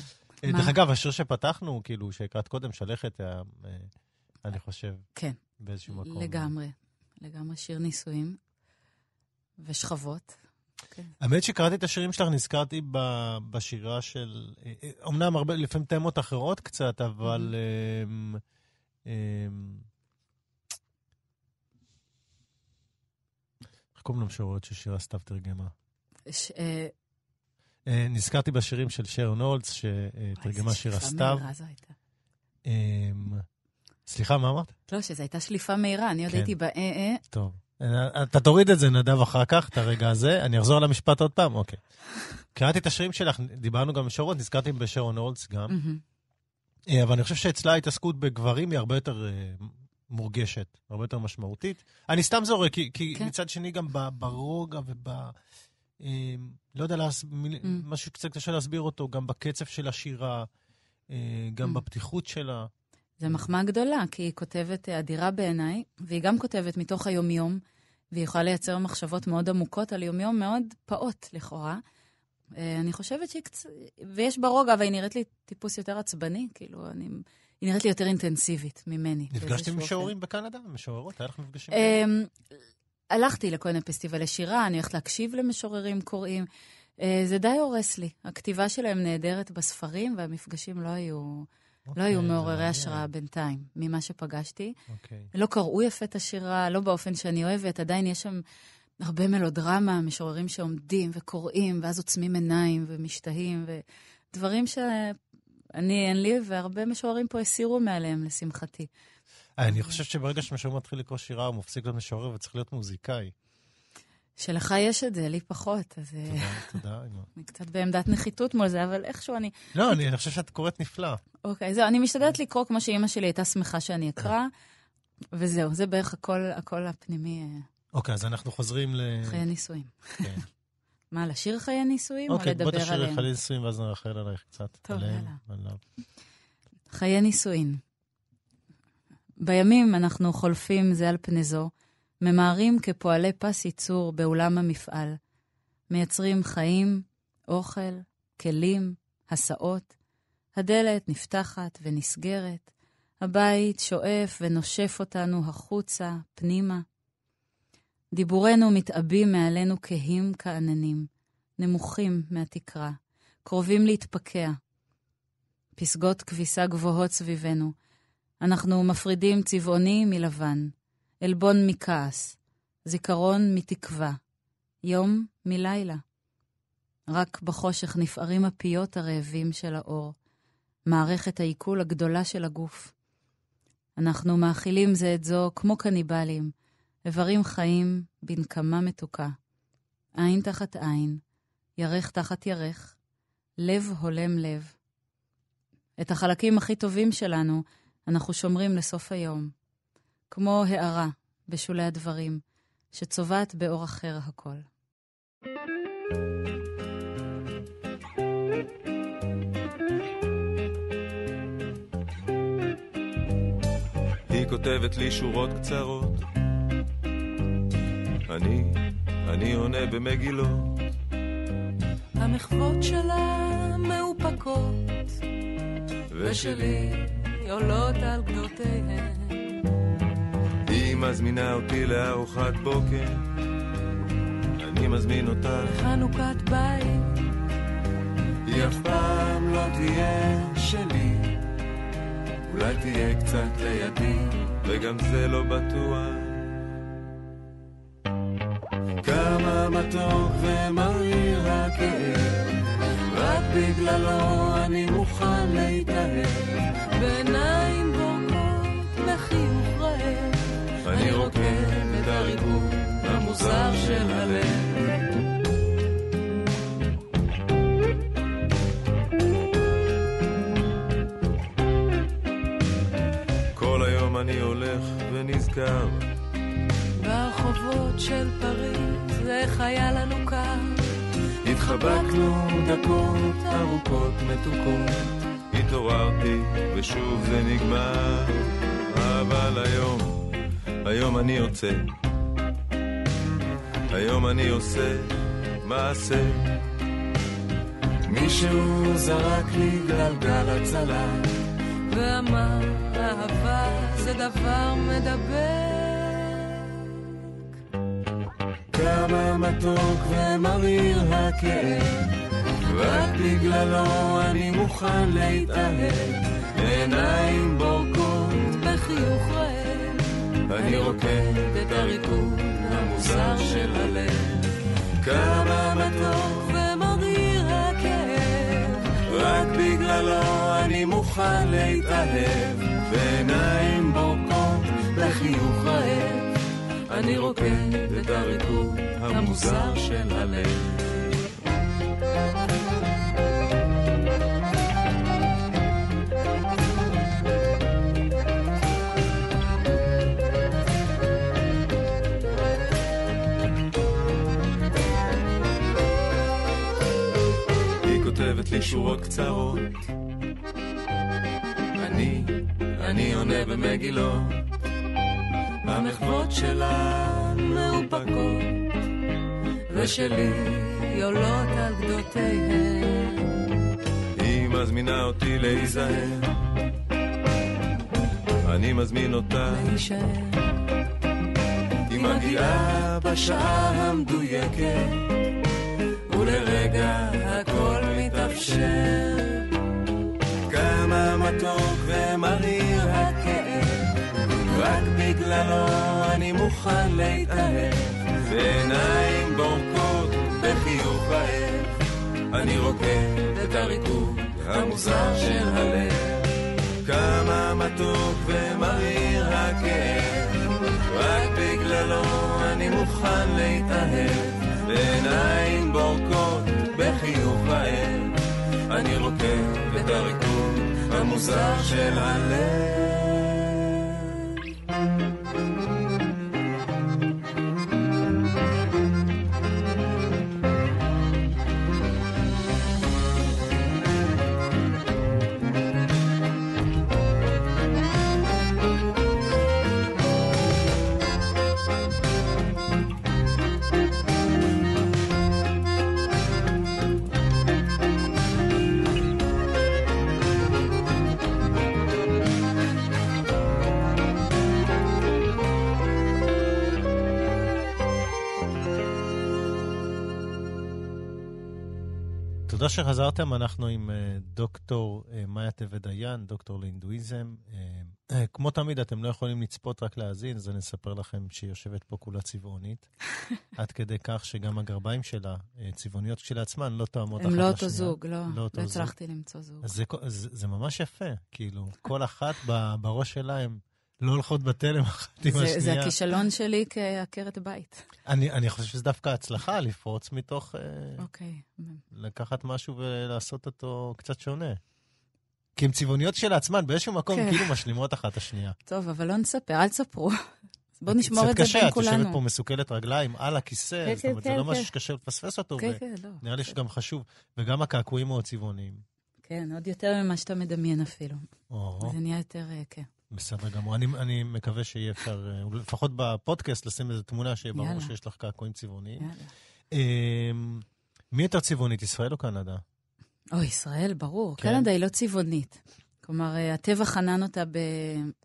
S3: אה, דרך אגב, השיר שפתחנו, כאילו, שהקראת קודם, שלכת, אה, אני חושב.
S2: כן.
S3: באיזשהו מקום.
S2: לגמרי. לגמרי שיר נישואים ושכבות.
S3: כן. האמת שקראתי את השירים שלך, נזכרתי בשירה של... אמנם הרבה, לפעמים תמות אחרות קצת, אבל... אמ, אמ, איך קוראים למשוררת ששירה סתיו תרגמה? אה, אה, נזכרתי בשירים של שרון הולץ, שתרגמה שירה סתיו. אמ, סליחה, מה אמרת?
S2: לא, שזו הייתה שליפה מהירה, אני עוד כן. הייתי באה-אה.
S3: טוב. אתה תוריד את זה, נדב, אחר כך, את הרגע הזה. אני אחזור על המשפט עוד פעם? אוקיי. קראתי את השירים שלך, דיברנו גם בשורות, נזכרתי בשרון הולץ גם. אה, אבל אני חושב שאצלה ההתעסקות בגברים היא הרבה יותר מורגשת, הרבה יותר משמעותית. אני סתם זורק, כי כן. מצד שני גם ברוגע וב... אמ, לא יודע, להס... mm. משהו קצת קשה להסביר אותו, גם בקצב של השירה, אה, גם mm. בפתיחות שלה.
S2: זו מחמאה גדולה, כי היא כותבת אה, אדירה בעיניי, והיא גם כותבת מתוך היומיום, והיא יכולה לייצר מחשבות מאוד עמוקות על יומיום מאוד פעוט, לכאורה. אה, אני חושבת שהיא קצת... ויש בה רוגע, אבל היא נראית לי טיפוס יותר עצבני, כאילו, אני... היא נראית לי יותר אינטנסיבית ממני.
S3: נפגשת עם משוררים בקנדה? משוררות? היה לך מפגשים?
S2: הלכתי לכל מיני פסטיבלי שירה, אני הולכת להקשיב למשוררים קוראים. אה, זה די הורס לי. הכתיבה שלהם נהדרת בספרים, והמפגשים לא היו, okay, לא היו אוקיי, מעוררי השראה בינתיים, ממה שפגשתי. Okay. אוקיי. לא קראו יפה את השירה, לא באופן שאני אוהבת, עדיין יש שם הרבה מלודרמה, משוררים שעומדים וקוראים, ואז עוצמים עיניים ומשתהים, ודברים ש... אני, אין לי, והרבה משוררים פה הסירו מעליהם, לשמחתי.
S3: אני חושב שברגע שמשורר מתחיל לקרוא שירה, הוא מפסיק להיות משורר וצריך להיות מוזיקאי.
S2: שלך יש את זה, לי פחות, אז אה,
S3: תודה, תודה.
S2: אני קצת בעמדת נחיתות מול זה, אבל איכשהו אני...
S3: לא, אני חושב שאת קוראת נפלא.
S2: אוקיי, זהו, אני משתדלת לקרוא כמו שאימא שלי הייתה שמחה שאני אקרא, וזהו, זה בערך הכל, הפנימי, אה,
S3: אוקיי, אז אנחנו חוזרים ל...
S2: חיי נישואים.
S3: כן.
S2: מה, לשיר חיי נישואים, או
S3: אוקיי, בוא
S2: לדבר עליהם?
S3: חיי נישואים ואז נרחל עלייך קצת.
S2: טוב, יאללה. חיי נישואין. בימים אנחנו חולפים זה על פני זו, ממהרים כפועלי פס ייצור באולם המפעל. מייצרים חיים, אוכל, כלים, הסעות. הדלת נפתחת ונסגרת, הבית שואף ונושף אותנו החוצה, פנימה. דיבורנו מתעבים מעלינו כהים כעננים, נמוכים מהתקרה, קרובים להתפקע. פסגות כביסה גבוהות סביבנו. אנחנו מפרידים צבעוני מלבן, עלבון מכעס, זיכרון מתקווה, יום מלילה. רק בחושך נפערים הפיות הרעבים של האור, מערכת העיכול הגדולה של הגוף. אנחנו מאכילים זה את זו כמו קניבלים, איברים חיים בנקמה מתוקה. עין תחת עין, ירך תחת ירך, לב הולם לב. את החלקים הכי טובים שלנו אנחנו שומרים לסוף היום, כמו הערה בשולי הדברים, שצובעת באור אחר הכל.
S6: היא כותבת לי שורות קצרות. אני, אני עונה במגילות.
S7: המחוות שלה מאופקות, ושלי עולות על גדותיהן.
S6: היא מזמינה אותי לארוחת בוקר. אני מזמין אותה.
S7: חנוכת בית,
S6: היא אף פעם לא תהיה שלי. אולי תהיה קצת לידי, וגם זה לא בטוח. כמה מתוק ומריר הכאב, רק בגללו אני מוכן להתאהב. המוזר של הלב. כל היום אני הולך ונזכר,
S7: ברחובות של פריז, איך היה לנו קר.
S6: התחבקנו דקות ארוכות מתוקות, התעוררתי ושוב זה נגמר, אבל היום, היום אני יוצא, היום אני עושה מעשה. מישהו זרק לי גלגל הצלה,
S7: ואמר, אהבה זה דבר מדבק.
S6: כמה מתוק ומריר הכאב, רק בגללו אני מוכן להתאהב, עיניים בורקות,
S7: בחיוך רעב,
S6: אני רוקד את הריקוד המוזר של הלב. כמה מתוק
S7: ומריר הכאב,
S6: רק בגללו אני מוכן להתאהב, בעיניים בורקות, בחיוך רעב, אני רוקד את הריקוד המוזר של הלב. היא כותבת לי שורות קצרות. אני, אני עונה במגילות. המחוות שלה מאופקות,
S7: ושלי עולות על גדותיהן.
S6: היא מזמינה אותי להיזהר. אני מזמין אותה,
S7: להישאר,
S6: היא מגיעה בשעה המדויקת, ולרגע הכל מתאפשר. כמה מתוק ומריר הכאב, רק בגללו אני מוכן להתאהב, בעיניים בורקות, בחיוך רעב, אני רוקד את הריקוד המוזר של הלב. כמה מתוק ומריר הכאב, רק בגללו אני מוכן להתאהב, בעיניים בורקות המוזר של הלב.
S3: שחזרתם, אנחנו עם אה, דוקטור אה, מאיה טבת דיין, דוקטור להינדואיזם. אה, כמו תמיד, אתם לא יכולים לצפות, רק להאזין, אז אני אספר לכם שהיא יושבת פה כולה צבעונית. עד כדי כך שגם הגרביים שלה, צבעוניות כשלעצמן, לא תואמות אחת
S2: לשנייה.
S3: הם
S2: לא אותו זוג, לא, לא, לא הצלחתי למצוא זוג.
S3: אז זה, זה, זה ממש יפה, כאילו, כל אחת בראש שלה הם... לא הולכות בתלם אחת עם השנייה.
S2: זה הכישלון שלי כעקרת בית.
S3: אני, אני חושב שזה דווקא הצלחה לפרוץ מתוך...
S2: אוקיי. Okay.
S3: לקחת משהו ולעשות אותו קצת שונה. כי הן צבעוניות שלעצמן, באיזשהו מקום okay. כן. כאילו משלימות אחת את השנייה.
S2: טוב, אבל לא נספר, אל תספרו. בואו נשמור את זה בין כולנו.
S3: את יושבת פה מסוכלת רגליים על הכיסא,
S2: כן,
S3: זאת אומרת,
S2: כן,
S3: זה לא. משהו שקשה לפספס אותו.
S2: כן, לא.
S3: לי שגם חשוב. וגם הקעקועים מאוד צבעוניים.
S2: כן, עוד יותר ממה שאתה מדמיין אפילו. זה נהיה יותר, כן.
S3: בסדר גמור. אני, אני מקווה שיהיה אפשר, לפחות בפודקאסט, לשים איזו תמונה שיהיה ברור שיש לך קעקועים צבעוניים. מי יותר צבעונית, ישראל או קנדה?
S2: או, ישראל, ברור. כן. קנדה היא לא צבעונית. כלומר, הטבע חנן אותה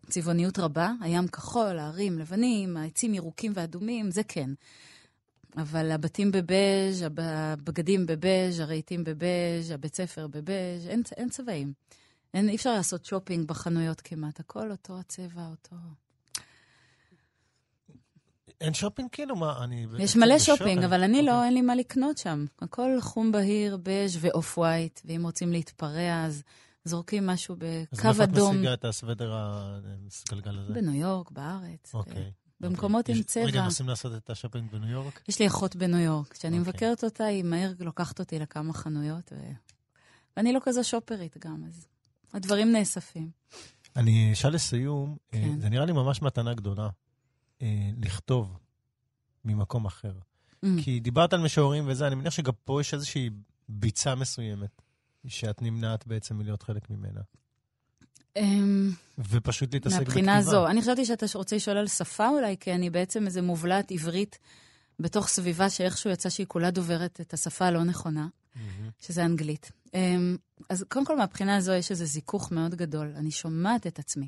S2: בצבעוניות רבה, הים כחול, הערים לבנים, העצים ירוקים ואדומים, זה כן. אבל הבתים בבז', הבגדים בבז', הרהיטים בבז', הבית ספר בבז', אין, אין צבעים. אין, אי אפשר לעשות שופינג בחנויות כמעט, הכל אותו הצבע, אותו...
S3: אין שופינג כאילו? מה, אני...
S2: יש מלא שופינג, אבל אני לא, אין לי מה לקנות שם. הכל חום בהיר, בז' ו off white, ואם רוצים להתפרע, אז זורקים משהו בקו אדום.
S3: אז איפה את משיגה את הסוודר הסגלגל הזה?
S2: בניו יורק, בארץ.
S3: אוקיי.
S2: במקומות עם צבע.
S3: רגע, נוסעים לעשות את השופינג בניו יורק?
S2: יש לי אחות בניו יורק. כשאני מבקרת אותה, היא מהר לוקחת אותי לכמה חנויות, ואני לא כזו שופרית גם, אז הדברים נאספים.
S3: אני אשאל לסיום, כן. זה נראה לי ממש מתנה גדולה, לכתוב ממקום אחר. Mm. כי דיברת על משוררים וזה, אני מניח שגם פה יש איזושהי ביצה מסוימת, שאת נמנעת בעצם מלהיות חלק ממנה. ופשוט להתעסק בכתיבה.
S2: מהבחינה זו. אני חשבתי שאתה רוצה לשאול על שפה אולי, כי אני בעצם איזה מובלעת עברית בתוך סביבה שאיכשהו יצא שהיא כולה דוברת את השפה הלא נכונה, שזה אנגלית. אז קודם כל, מהבחינה הזו יש איזה זיכוך מאוד גדול. אני שומעת את עצמי.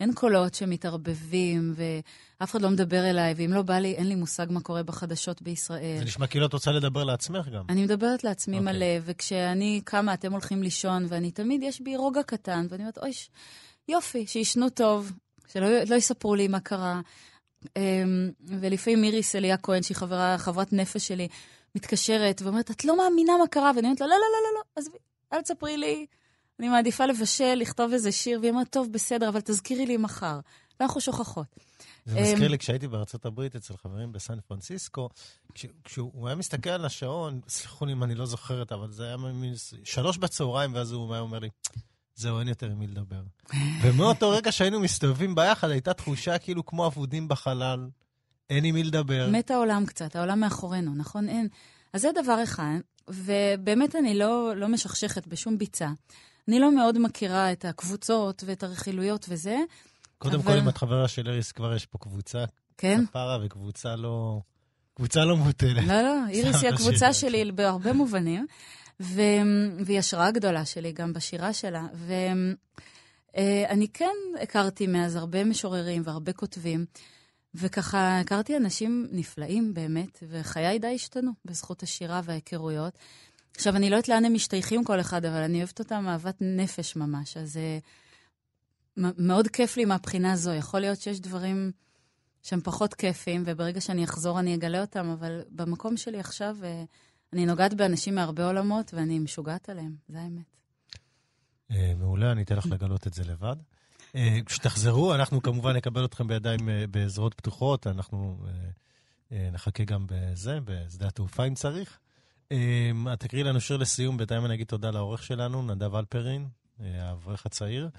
S2: אין קולות שמתערבבים, ואף אחד לא מדבר אליי, ואם לא בא לי, אין לי מושג מה קורה בחדשות בישראל.
S3: זה נשמע כאילו את רוצה לדבר לעצמך גם.
S2: אני מדברת לעצמי okay. מלא, וכשאני קמה, אתם הולכים לישון, ואני תמיד, יש בי רוגע קטן, ואני אומרת, אוי, יופי, שישנו טוב, שלא לא יספרו לי מה קרה. ולפעמים מיריס אליה כהן, שהיא חברה, חברת נפש שלי, מתקשרת ואומרת, את לא מאמינה מה קרה, ואני אומרת לה, לא, לא, לא, לא, לא, עזבי, אל תספרי לי. אני מעדיפה לבשל, לכתוב איזה שיר, והיא אומרת, טוב, בסדר, אבל תזכירי לי מחר. ואנחנו שוכחות.
S3: זה מזכיר לי, כשהייתי בארצות הברית אצל חברים בסן פרנסיסקו, כשהוא היה מסתכל על השעון, סלחו לי אם אני לא זוכרת, אבל זה היה שלוש בצהריים, ואז הוא היה אומר לי, זהו, אין יותר עם מי לדבר. ומאותו רגע שהיינו מסתובבים ביחד, הייתה תחושה כאילו כמו אבודים בחלל, אין עם מי לדבר.
S2: מת העולם קצת, העולם מאחורינו, נכון? אין. אז זה דבר אחד, ובאמת אני לא, לא משכשכת בשום ביצה. אני לא מאוד מכירה את הקבוצות ואת הרכילויות וזה.
S3: קודם אבל... כל, אם את חברה של אריס, כבר יש פה קבוצה.
S2: כן?
S3: כפרה וקבוצה לא... קבוצה לא מבוטלת.
S2: לא, לא, איריס היא הקבוצה שלי שלי בהרבה מובנים, ו... והיא השראה גדולה שלי גם בשירה שלה. ואני כן הכרתי מאז הרבה משוררים והרבה כותבים, וככה הכרתי אנשים נפלאים באמת, וחיי די השתנו בזכות השירה וההיכרויות. עכשיו, אני לא יודעת לאן הם משתייכים כל אחד, אבל אני אוהבת אותם אהבת נפש ממש, אז uh, מאוד כיף לי מהבחינה הזו. יכול להיות שיש דברים שהם פחות כיפים, וברגע שאני אחזור אני אגלה אותם, אבל במקום שלי עכשיו, uh, אני נוגעת באנשים מהרבה עולמות, ואני משוגעת עליהם, זה האמת.
S3: מעולה, אני אתן לך לגלות את זה לבד. כשתחזרו, אנחנו כמובן נקבל אתכם בידיים בזרועות פתוחות, אנחנו נחכה גם בזה, בשדה התעופה אם צריך. את תקריאי לנו שיר לסיום, בינתיים אני אגיד תודה לעורך שלנו, נדב אלפרין, האברך הצעיר.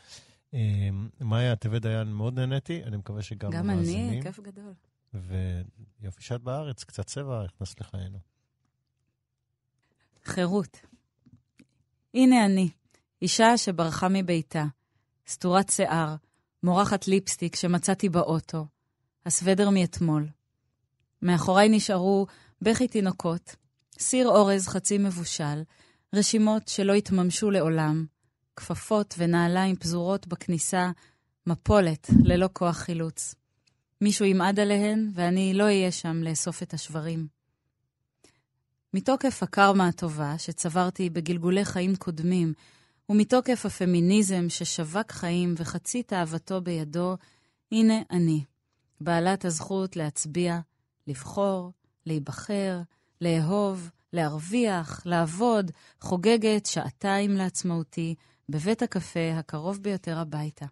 S3: מאיה, טבת דיין, מאוד נהניתי, אני מקווה שגם
S2: גם אני, כיף גדול.
S3: ויופי שאת בארץ, קצת צבע נכנס לחיינו.
S2: חירות. הנה אני, אישה שברחה מביתה, סתורת שיער, מורחת ליפסטיק שמצאתי באוטו, הסוודר מאתמול. מאחוריי נשארו בכי תינוקות, סיר אורז חצי מבושל, רשימות שלא התממשו לעולם, כפפות ונעליים פזורות בכניסה, מפולת ללא כוח חילוץ. מישהו ימעד עליהן, ואני לא אהיה שם לאסוף את השברים. מתוקף הקרמה הטובה שצברתי בגלגולי חיים קודמים, ומתוקף הפמיניזם ששווק חיים וחצי תאוותו בידו, הנה אני, בעלת הזכות להצביע, לבחור, להיבחר, לאהוב, להרוויח, לעבוד, חוגגת שעתיים לעצמאותי בבית הקפה הקרוב ביותר הביתה.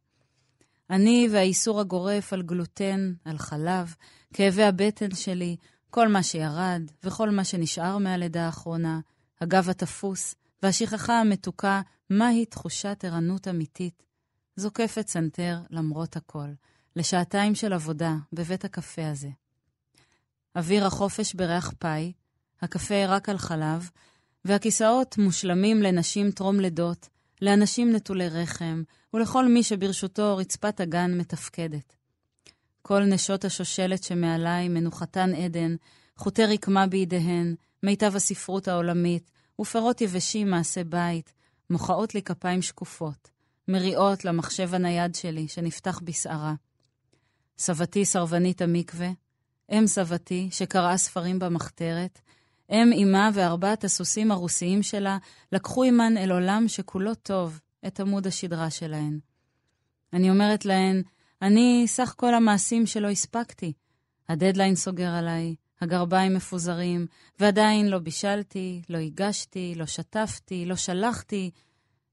S2: אני והאיסור הגורף על גלוטן, על חלב, כאבי הבטן שלי, כל מה שירד וכל מה שנשאר מהלידה האחרונה, הגב התפוס והשכחה המתוקה, מהי תחושת ערנות אמיתית. זוקפת סנטר למרות הכל, לשעתיים של עבודה בבית הקפה הזה. אוויר החופש בריח פאי, הקפה רק על חלב, והכיסאות מושלמים לנשים טרום לידות, לאנשים נטולי רחם, ולכל מי שברשותו רצפת אגן מתפקדת. כל נשות השושלת שמעליי מנוחתן עדן, חוטי רקמה בידיהן, מיטב הספרות העולמית, ופירות יבשים מעשה בית, מוחאות לי כפיים שקופות, מריעות למחשב הנייד שלי שנפתח בסערה. סבתי סרבנית המקווה, אם סבתי שקראה ספרים במחתרת, אם אמה וארבעת הסוסים הרוסיים שלה לקחו עמן אל עולם שכולו טוב את עמוד השדרה שלהן. אני אומרת להן, אני סך כל המעשים שלא הספקתי. הדדליין סוגר עליי, הגרביים מפוזרים, ועדיין לא בישלתי, לא הגשתי, לא שטפתי, לא שלחתי.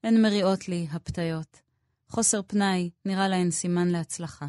S2: הן מריעות לי הפתיות. חוסר פנאי נראה להן סימן להצלחה.